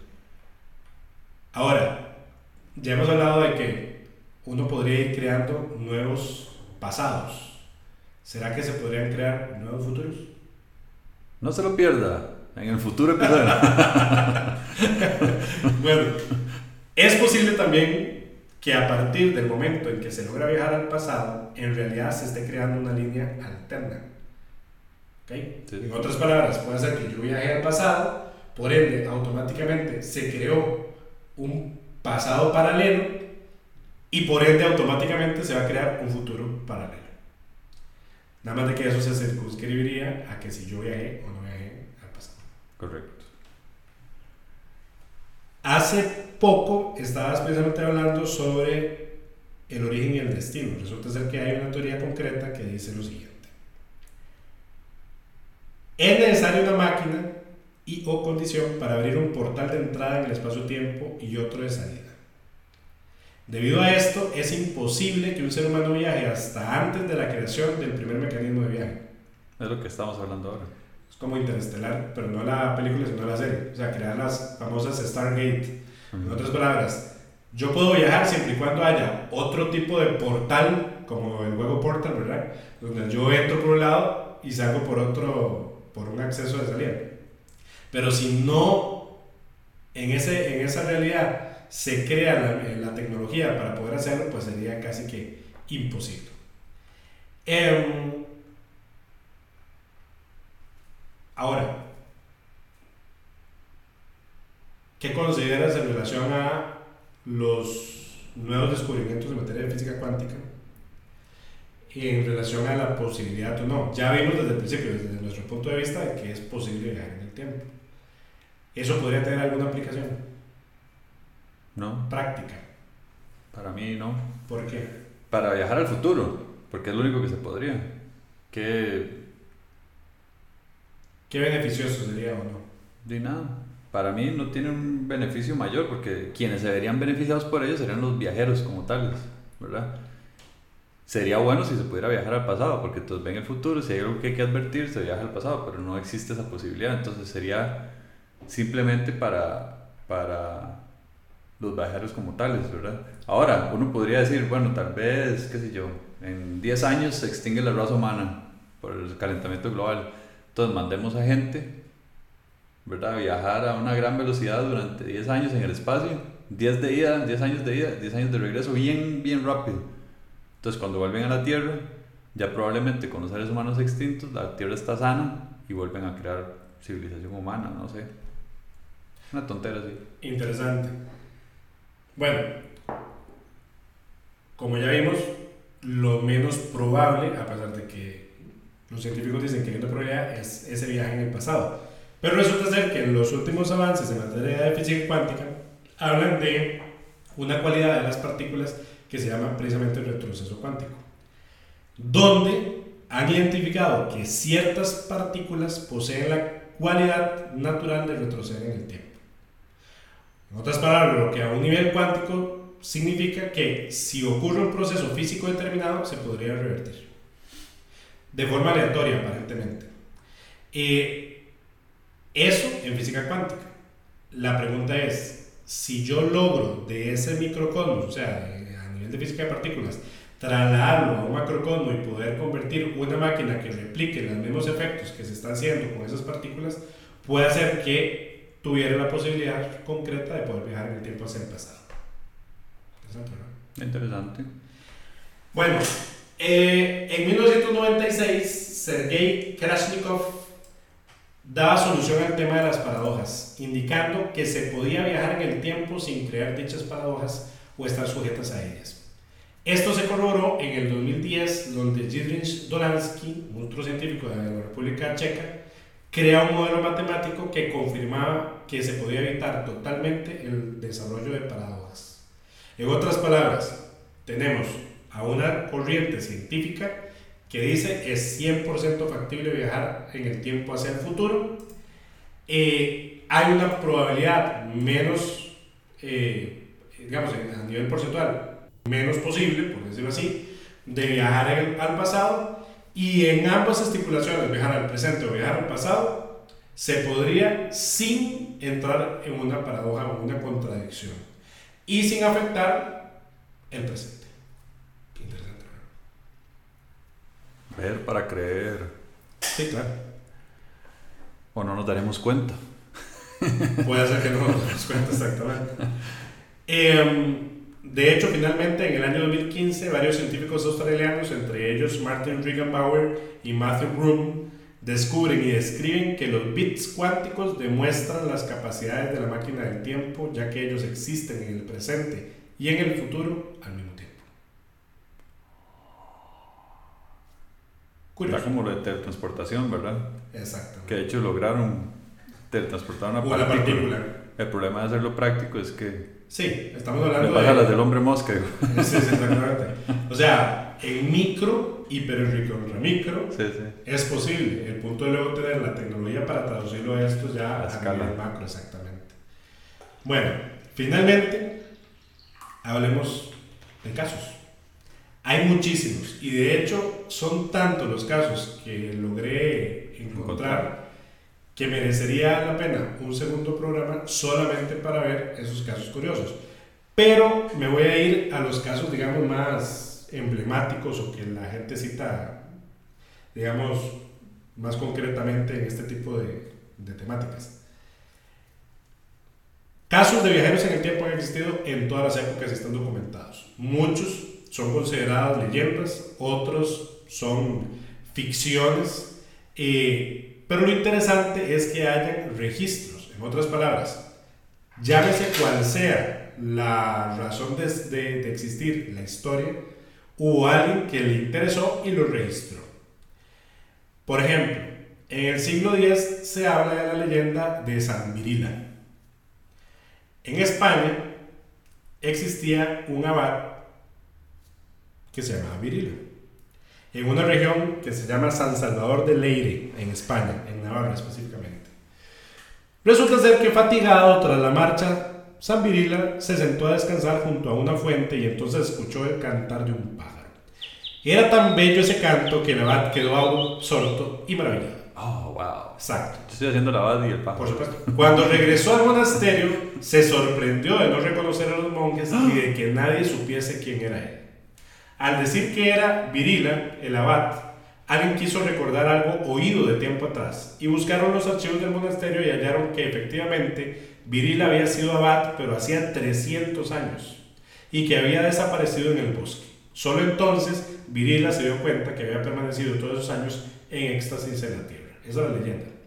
Ahora, ya hemos hablado de que uno podría ir creando nuevos pasados. ¿Será que se podrían crear nuevos futuros? No se lo pierda en el futuro episodio. bueno, es posible también que a partir del momento en que se logra viajar al pasado, en realidad se esté creando una línea alterna. En otras palabras, puede ser que yo viaje al pasado, por ende, automáticamente se creó un pasado paralelo y por ende automáticamente se va a crear un futuro paralelo. Nada más de que eso se circunscribiría a que si yo viajé o no viajé al pasado. Correcto. Hace poco estabas precisamente hablando sobre el origen y el destino. Resulta ser que hay una teoría concreta que dice lo siguiente. Es necesaria una máquina y o condición para abrir un portal de entrada en el espacio-tiempo y otro de salida. Debido a esto, es imposible que un ser humano viaje hasta antes de la creación del primer mecanismo de viaje. Es lo que estamos hablando ahora. Es como Interestelar, pero no la película, sino la serie. O sea, crear las famosas Stargate. En otras palabras, yo puedo viajar siempre y cuando haya otro tipo de portal, como el juego Portal, ¿verdad? Donde yo entro por un lado y salgo por otro, por un acceso de salida. Pero si no, en, ese, en esa realidad se crea la, la tecnología para poder hacerlo, pues sería casi que imposible. Em, ahora, ¿qué consideras en relación a los nuevos descubrimientos en materia de física cuántica? En relación a la posibilidad o no. Ya vimos desde el principio, desde nuestro punto de vista, que es posible viajar en el tiempo. ¿Eso podría tener alguna aplicación? No. Práctica. Para mí no. ¿Por qué? Para viajar al futuro, porque es lo único que se podría. ¿Qué? ¿Qué beneficioso sería o no? De nada. Para mí no tiene un beneficio mayor, porque quienes se verían beneficiados por ello serían los viajeros como tales, ¿verdad? Sería bueno si se pudiera viajar al pasado, porque entonces ven el futuro, si hay algo que hay que advertir, se viaja al pasado, pero no existe esa posibilidad. Entonces sería simplemente para, para los viajeros como tales, ¿verdad? Ahora, uno podría decir, bueno, tal vez, qué sé yo, en 10 años se extingue la raza humana por el calentamiento global. Entonces mandemos a gente, ¿verdad? Viajar a una gran velocidad durante 10 años en el espacio, 10 de ida, 10 años de ida, 10 años de regreso, bien, bien rápido. Entonces cuando vuelven a la Tierra, ya probablemente con los seres humanos extintos, la Tierra está sana y vuelven a crear civilización humana, no sé. Una tontera, sí. Interesante. Bueno, como ya vimos, lo menos probable, a pesar de que los científicos dicen que hay una probabilidad, es ese viaje en el pasado. Pero resulta ser que los últimos avances en materia de física cuántica hablan de una cualidad de las partículas que se llama precisamente el retroceso cuántico, donde han identificado que ciertas partículas poseen la cualidad natural de retroceder en el tiempo. En otras palabras, lo que a un nivel cuántico significa que si ocurre un proceso físico determinado, se podría revertir. De forma aleatoria, aparentemente. Eh, eso en física cuántica. La pregunta es, si yo logro de ese microcosmos, o sea, a nivel de física de partículas, trasladarlo a un macrocosmo y poder convertir una máquina que replique los mismos efectos que se están haciendo con esas partículas, puede hacer que tuviera la posibilidad concreta de poder viajar en el tiempo hacia el pasado. Interesante, ¿no? Interesante. Bueno, eh, en 1996, Sergei Krashnikov daba solución al tema de las paradojas, indicando que se podía viajar en el tiempo sin crear dichas paradojas o estar sujetas a ellas. Esto se corroboró en el 2010, donde Jidrich Dolansky, otro científico de la República Checa, crea un modelo matemático que confirmaba que se podía evitar totalmente el desarrollo de paradojas. En otras palabras, tenemos a una corriente científica que dice es 100% factible viajar en el tiempo hacia el futuro. Eh, hay una probabilidad menos, eh, digamos, a nivel porcentual, menos posible, por decirlo así, de viajar al pasado y en ambas estipulaciones, viajar al presente o viajar al pasado, se podría sin entrar en una paradoja o una contradicción y sin afectar el presente. Qué interesante. Ver para creer. Sí, claro. O no nos daremos cuenta. Puede ser que no nos daremos cuenta exactamente. Eh, de hecho, finalmente, en el año 2015, varios científicos australianos, entre ellos Martin Bauer y Matthew Broom, descubren y describen que los bits cuánticos demuestran las capacidades de la máquina del tiempo, ya que ellos existen en el presente y en el futuro al mismo tiempo. Curioso. Está como lo de teletransportación, ¿verdad? Exacto. Que de hecho lograron teletransportar una, una partícula. El problema de hacerlo práctico es que Sí, estamos hablando de... las del hombre mosca. Sí, sí, exactamente. O sea, en micro y en micro sí, sí. es posible. El punto de luego tener la tecnología para traducirlo a esto ya a, escala. nivel macro, exactamente. Bueno, finalmente, hablemos de casos. Hay muchísimos y de hecho son tantos los casos que logré encontrar que merecería la pena un segundo programa solamente para ver esos casos curiosos. Pero me voy a ir a los casos, digamos, más emblemáticos o que la gente cita, digamos, más concretamente en este tipo de, temáticas. Casos de viajeros en el tiempo han existido en todas las épocas y están documentados. Muchos son considerados leyendas, otros son ficciones, eh, pero lo interesante es que hayan registros. En otras palabras, llámese cual sea la razón de, de, de existir la historia, hubo alguien que le interesó y lo registró. Por ejemplo, en el siglo X se habla de la leyenda de San Virila. En España existía un abad que se llamaba Virila, en una región que se llama San Salvador de Leire, en España, en Navarra específicamente. Resulta ser que fatigado tras la marcha, San Virila se sentó a descansar junto a una fuente y entonces escuchó el cantar de un pájaro. Era tan bello ese canto que el abad quedó absorto y maravillado. Oh, wow. Exacto. Yo estoy haciendo la abad y el pájaro. Por supuesto. Cuando regresó al monasterio, se sorprendió de no reconocer a los monjes y de que nadie supiese quién era él. Al decir que era Virila, el abad, alguien quiso recordar algo oído de tiempo atrás y buscaron los archivos del monasterio y hallaron que efectivamente Virila había sido abad, pero hacía 300 años y que había desaparecido en el bosque. Solo entonces Virila se dio cuenta que había permanecido todos esos años en éxtasis en la tierra. Esa es la leyenda.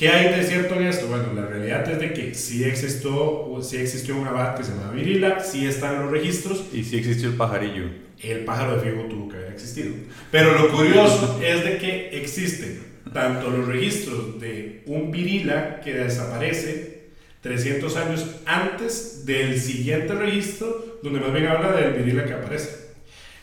¿Qué hay de cierto en esto? Bueno, la realidad es de que sí existió, sí existió un abad que se llamaba Virila, sí están los registros. Y sí existió el pajarillo. El pájaro de Figo tuvo que haber existido. Pero lo curioso es de que existen tanto los registros de un Virila que desaparece 300 años antes del siguiente registro, donde más bien habla del Virila que aparece.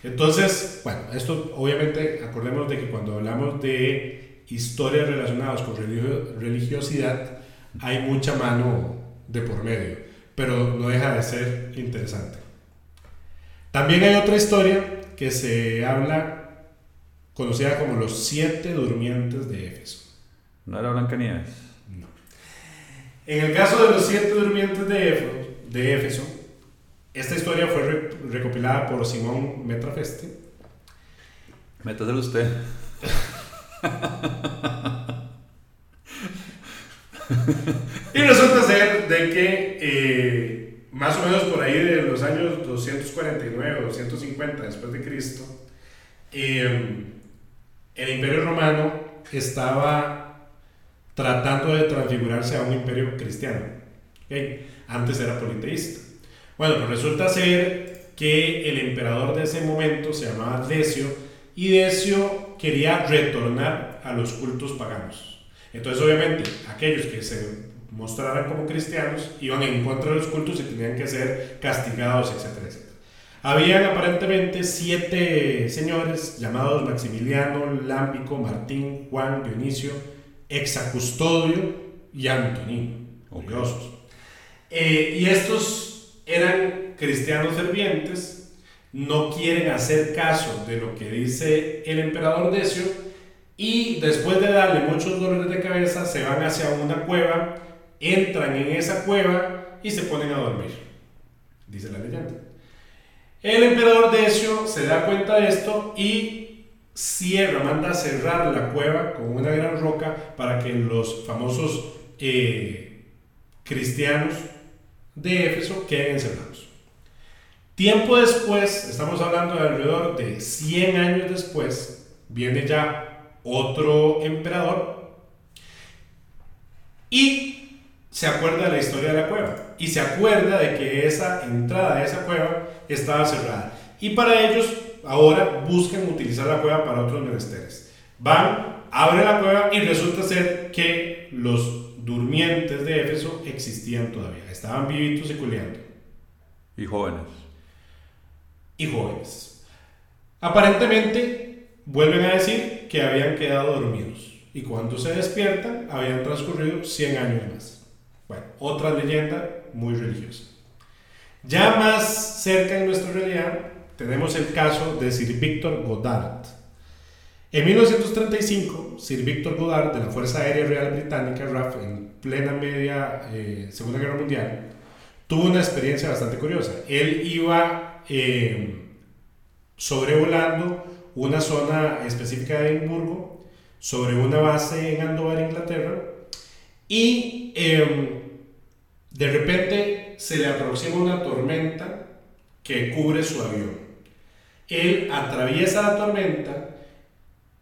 Entonces, bueno, esto obviamente acordemos de que cuando hablamos de historias relacionadas con religiosidad, hay mucha mano de por medio, pero no deja de ser interesante. También hay otra historia que se habla, conocida como los siete durmientes de Éfeso. ¿No era Blancanieves? No. En el caso de los siete durmientes de Éfeso, de Éfeso esta historia fue recopilada por Simón Metrafeste. Métaselo usted. y resulta ser de que eh, más o menos por ahí de los años 249 o 250 después de Cristo, eh, el imperio romano estaba tratando de transfigurarse a un imperio cristiano. Antes era politeísta. Bueno, pues resulta ser que el emperador de ese momento se llamaba Decio y Decio quería retornar a los cultos paganos. Entonces, obviamente, aquellos que se mostraran como cristianos iban en contra de los cultos y tenían que ser castigados, etcétera, etcétera. Habían aparentemente siete señores llamados Maximiliano, Lámbico, Martín, Juan, Dionisio, Exacustodio y Antonino, curiosos. Eh, y estos eran cristianos fervientes no quieren hacer caso de lo que dice el emperador Decio y después de darle muchos dolores de cabeza se van hacia una cueva, entran en esa cueva y se ponen a dormir, dice la leyenda. El emperador Decio se da cuenta de esto y cierra, manda a cerrar la cueva con una gran roca para que los famosos eh, cristianos de Éfeso queden encerrados. Tiempo después, estamos hablando de alrededor de 100 años después, viene ya otro emperador y se acuerda de la historia de la cueva y se acuerda de que esa entrada a esa cueva estaba cerrada. Y para ellos ahora buscan utilizar la cueva para otros menesteres. Van, abren la cueva y resulta ser que los durmientes de Éfeso existían todavía, estaban vivitos y culeando. Y jóvenes y jóvenes. Aparentemente vuelven a decir que habían quedado dormidos y cuando se despiertan habían transcurrido 100 años más. Bueno, otra leyenda muy religiosa. Ya más cerca en nuestra realidad tenemos el caso de Sir Victor Goddard. En 1935, Sir Victor Goddard de la Fuerza Aérea Real Británica, RAF, en plena media eh, Segunda Guerra Mundial, tuvo una experiencia bastante curiosa. Él iba eh, sobrevolando una zona específica de Edimburgo, sobre una base en Andover, Inglaterra, y em, De repente se le aproxima una tormenta que cubre su avión. Él atraviesa la tormenta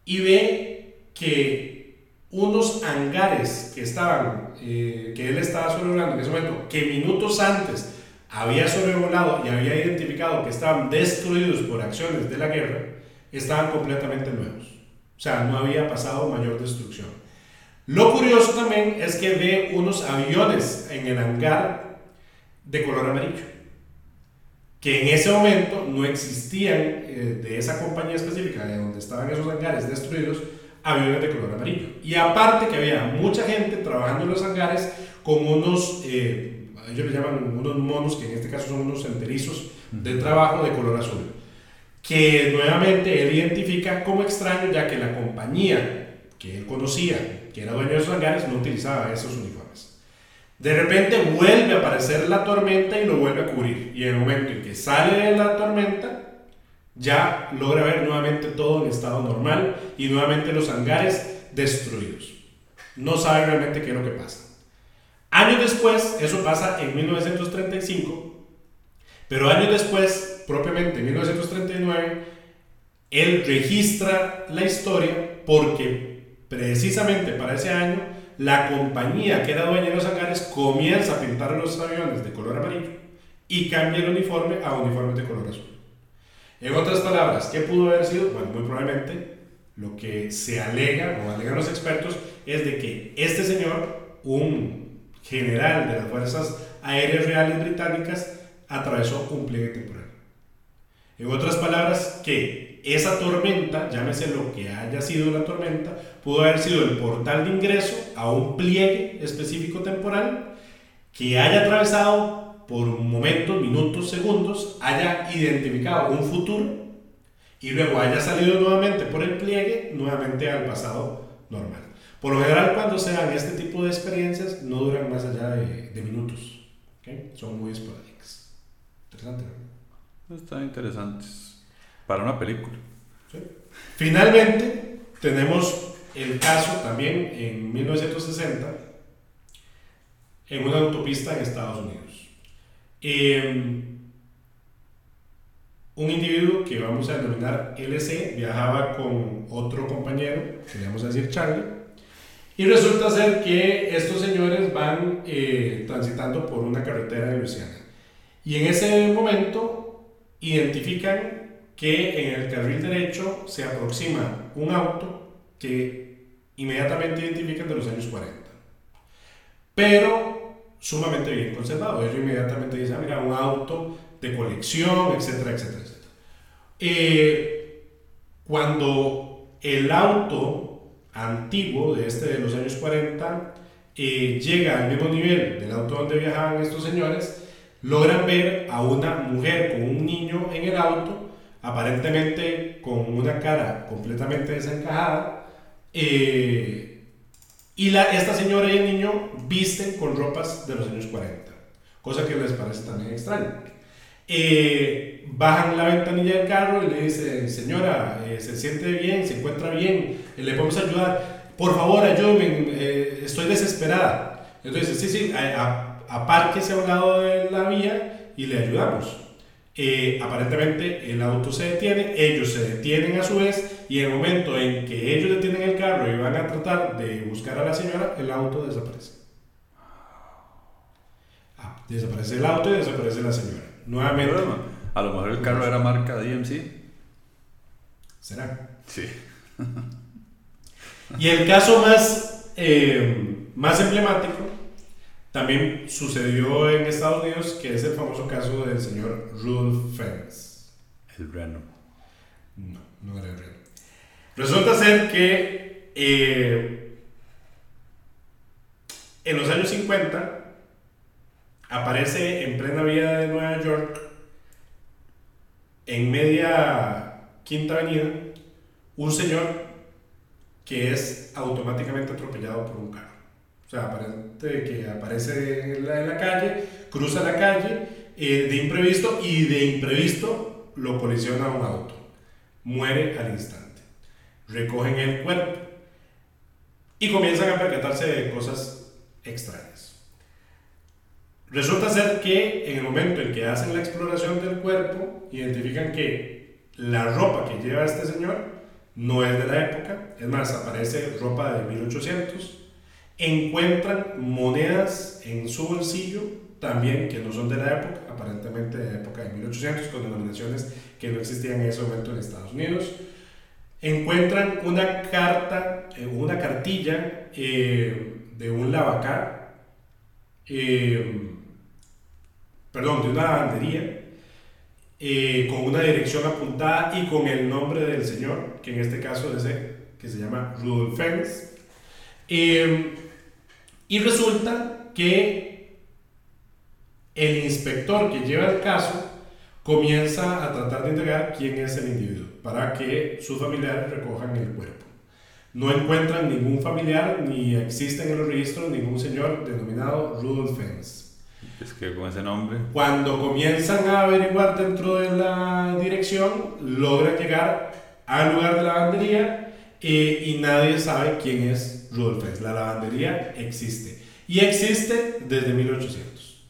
y ve que unos hangares que estaban, eh, que él estaba sobrevolando en ese momento, que minutos antes había sobrevolado y había identificado que estaban destruidos por acciones de la guerra, estaban completamente nuevos. O sea, no había pasado mayor destrucción. Lo curioso también es que ve unos aviones en el hangar de color amarillo, que en ese momento no existían eh, de esa compañía específica de donde estaban esos hangares destruidos, aviones de color amarillo. Y aparte que había mucha gente trabajando en los hangares con unos, eh, ellos le llaman unos monos, que en este caso son unos enterizos de trabajo de color azul, que nuevamente él identifica como extraño ya que la compañía que él conocía, que era dueño de esos hangares, no utilizaba esos uniformes. De repente vuelve a aparecer la tormenta y lo vuelve a cubrir. Y en el momento en que sale de la tormenta, ya logra ver nuevamente todo en estado normal y nuevamente los hangares destruidos. No sabe realmente qué es lo que pasa. Años después, eso pasa en 1935, pero años después, propiamente en 1939, él registra la historia porque Precisamente para ese año, la compañía que era dueña de los hangares comienza a pintar los aviones de color amarillo y cambia el uniforme a uniformes de color azul. En otras palabras, ¿qué pudo haber sido? Bueno, muy probablemente lo que se alega o alegan los expertos es de que este señor, un general de las Fuerzas Aéreas Reales Británicas, atravesó un pliegue temporal. En otras palabras, que esa tormenta, llámese lo que haya sido la tormenta, pudo haber sido el portal de ingreso a un pliegue específico temporal que haya atravesado por momentos, minutos, segundos, haya identificado un futuro y luego haya salido nuevamente por el pliegue, nuevamente al pasado normal. Por lo general, cuando se dan este tipo de experiencias, no duran más allá de, minutos. Son muy esporádicas. Interesante, Están interesantes. Para una película. Finalmente, tenemos el caso también en 1960 en una autopista en Estados Unidos. Em, un individuo que vamos a denominar LC viajaba con otro compañero, que le vamos a decir Charlie, y resulta ser que estos señores van eh, transitando por una carretera de Luisiana. Y en ese momento identifican que en el carril derecho se aproxima un auto que inmediatamente identifican de los años 40. Pero sumamente bien conservado. Ellos inmediatamente dicen, ah, mira, un auto de colección, etcétera, etcétera, etcétera. Eh, cuando el auto antiguo de este de los años 40 eh, llega al mismo nivel del auto donde viajaban estos señores, logran ver a una mujer con un niño en el auto, aparentemente con una cara completamente desencajada, eh, y la, esta señora y el niño visten con ropas de los años 40, cosa que les parece también extraño. Eh, bajan la ventanilla del carro y le dicen, señora, eh, se siente bien, se encuentra bien, le podemos ayudar, por favor ayúdenme, estoy desesperada. Entonces, sí, sí, apárquese a un lado de la vía y le ayudamos. Eh, aparentemente el auto se detiene, ellos se detienen a su vez y en el momento en que ellos detienen el carro y van a tratar de buscar a la señora, el auto desaparece. Ah, desaparece el auto y desaparece la señora. Nuevamente. a lo mejor el carro era marca DMC. ¿Será? Sí. y el caso más, eh, más emblemático también sucedió en Estados Unidos, que es el famoso caso del señor Rudolf Fens. El Reno. No, no era el Reno. Resulta ser que eh, en los años 50 aparece en plena vía de Nueva York, en media Quinta Avenida, un señor que es automáticamente atropellado por un carro. O sea, aparente que aparece en la, calle, cruza la calle eh, de imprevisto y de imprevisto lo colisiona un auto. Muere al instante. Recogen el cuerpo y comienzan a percatarse de cosas extrañas. Resulta ser que en el momento en que hacen la exploración del cuerpo, identifican que la ropa que lleva este señor no es de la época, es más, aparece ropa de 1800. Encuentran monedas en su bolsillo también que no son de la época, aparentemente de la época de 1800, con denominaciones que no existían en ese momento en Estados Unidos. Encuentran una carta, eh, una cartilla eh, de un lavacar, eh, perdón, de una lavandería, con una dirección apuntada y con el nombre del señor, que en este caso es que se llama Rudolf Fens. y resulta que el inspector que lleva el caso comienza a tratar de indagar quién es el individuo para que sus familiares recojan el cuerpo. No encuentran ningún familiar ni existe en los registros ningún señor denominado Rudolf Fens. Es que con ese nombre. Cuando comienzan a averiguar dentro de la dirección, logran llegar al lugar de la lavandería eh, y nadie sabe quién es Rudolf Fens. La lavandería existe y existe desde 1800.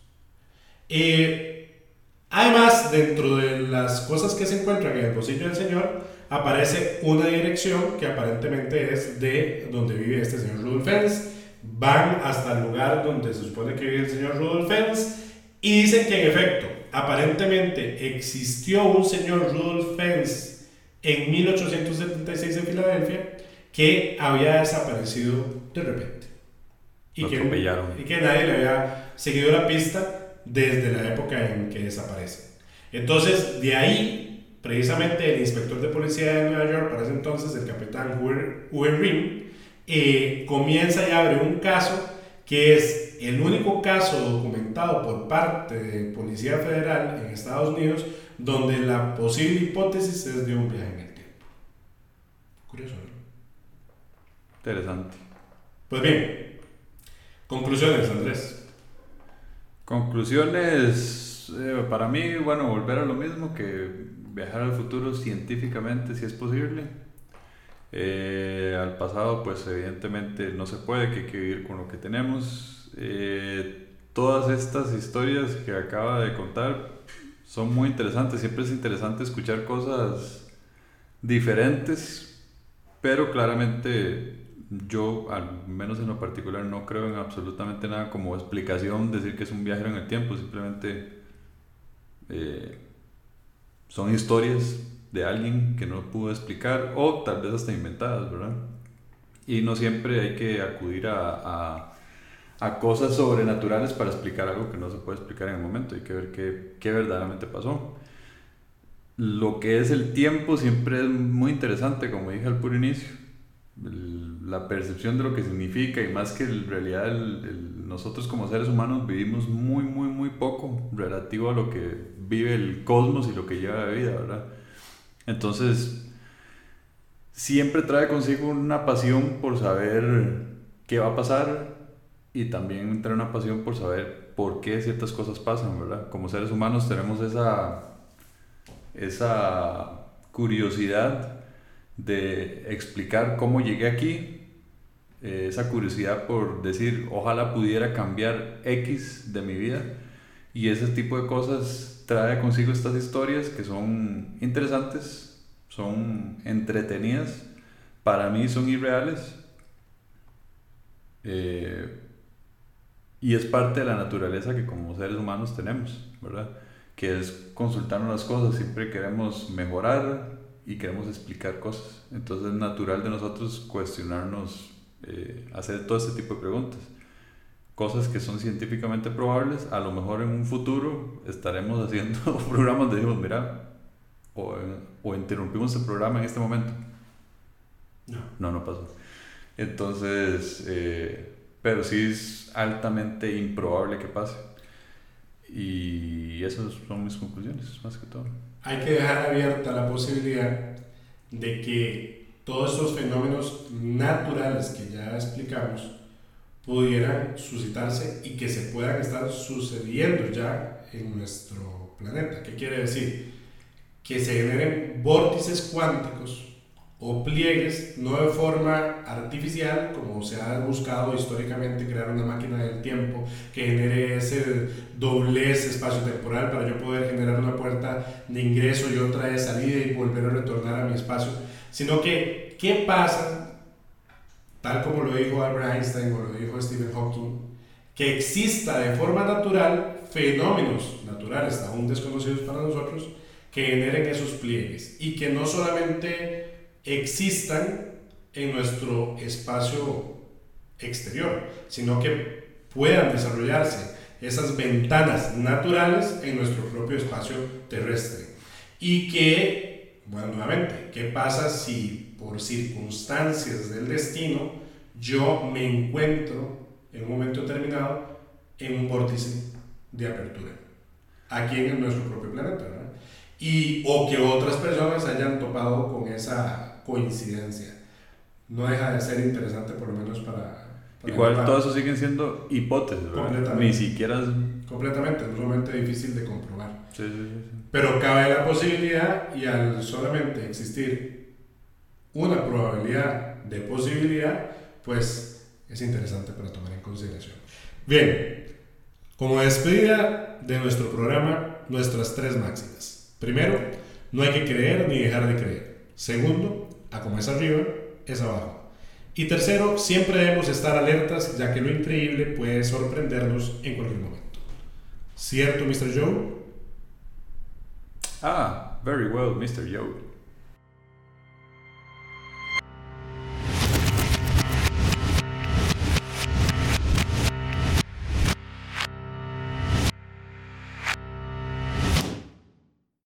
Eh, además, dentro de las cosas que se encuentran en el bolsillo del señor, aparece una dirección que aparentemente es de donde vive este señor Rudolf Fens. Van hasta el lugar donde se supone que vive el señor Rudolf Fens y dicen que en efecto, aparentemente existió un señor Rudolf Fens en 1876 en Filadelfia que había desaparecido de repente. Y que, y que nadie le había seguido la pista desde la época en que desaparece. Entonces, de ahí, precisamente el inspector de policía de Nueva York, para ese entonces el capitán Uwe Rim, eh, comienza y abre un caso que es el único caso documentado por parte de Policía Federal en Estados Unidos donde la posible hipótesis es de un viaje en el tiempo. Curioso, ¿no? Interesante. Pues bien, conclusiones, Andrés. Conclusiones, eh, para mí, bueno, volver a lo mismo que viajar al futuro científicamente si es posible. Eh, al pasado, pues evidentemente no se puede, que hay que vivir con lo que tenemos. Eh, todas estas historias que acaba de contar son muy interesantes, siempre es interesante escuchar cosas diferentes, pero claramente yo, al menos en lo particular, no creo en absolutamente nada como explicación decir que es un viajero en el tiempo, simplemente eh, son historias de alguien que no pudo explicar o tal vez hasta inventadas, ¿verdad? Y no siempre hay que acudir a, a, cosas sobrenaturales para explicar algo que no se puede explicar en el momento, hay que ver qué, qué verdaderamente pasó. Lo que es el tiempo siempre es muy interesante, como dije al puro inicio la percepción de lo que significa y más que en realidad nosotros como seres humanos vivimos muy, muy, muy poco relativo a lo que vive el cosmos y lo que lleva de vida, ¿verdad? Entonces, siempre trae consigo una pasión por saber qué va a pasar y también trae una pasión por saber por qué ciertas cosas pasan, ¿verdad? Como seres humanos tenemos esa, esa curiosidad de explicar cómo llegué aquí, eh, esa curiosidad por decir, ojalá pudiera cambiar X de mi vida, y ese tipo de cosas trae consigo estas historias que son interesantes, son entretenidas, para mí son irreales, eh, y es parte de la naturaleza que como seres humanos tenemos, ¿verdad? Que es consultarnos las cosas, siempre queremos mejorar, y queremos explicar cosas. Entonces es natural de nosotros cuestionarnos, eh, hacer todo este tipo de preguntas. Cosas que son científicamente probables, a lo mejor en un futuro estaremos haciendo programas donde decimos, mira, o, o interrumpimos el programa en este momento. No. No, no pasó. Entonces, eh, pero sí es altamente improbable que pase. Y esas son mis conclusiones, más que todo hay que dejar abierta la posibilidad de que todos estos fenómenos naturales que ya explicamos pudieran suscitarse y que se puedan estar sucediendo ya en nuestro planeta. ¿Qué quiere decir? Que se generen vórtices cuánticos o pliegues, no de forma artificial, como se ha buscado históricamente crear una máquina del tiempo que genere ese doblez espacio-temporal para yo poder generar una puerta de ingreso y otra de salida y volver a retornar a mi espacio, sino que, ¿qué pasa? Tal como lo dijo Albert Einstein o lo dijo Stephen Hawking, que exista de forma natural fenómenos naturales aún desconocidos para nosotros que generen esos pliegues y que no solamente existan en nuestro espacio exterior, sino que puedan desarrollarse esas ventanas naturales en nuestro propio espacio terrestre. Y que, bueno, nuevamente, ¿qué pasa si por circunstancias del destino yo me encuentro en un momento determinado en un vórtice de apertura? Aquí en nuestro propio planeta, ¿verdad? Y, o que otras personas hayan topado con esa coincidencia. No deja de ser interesante, por lo menos para. Igual todo eso siguen siendo hipótesis, ¿verdad? Ni siquiera. Completamente, es sumamente difícil de comprobar. Sí, sí, sí. Pero cabe la posibilidad y al solamente existir una probabilidad de posibilidad, pues es interesante para tomar en consideración. Bien, como despedida de nuestro programa, nuestras tres máximas. Primero, no hay que creer ni dejar de creer. Segundo, a como es arriba, es abajo. Y tercero, siempre debemos estar alertas ya que lo increíble puede sorprendernos en cualquier momento. ¿Cierto, Mr. Joe? Ah, very well, Mr. Joe.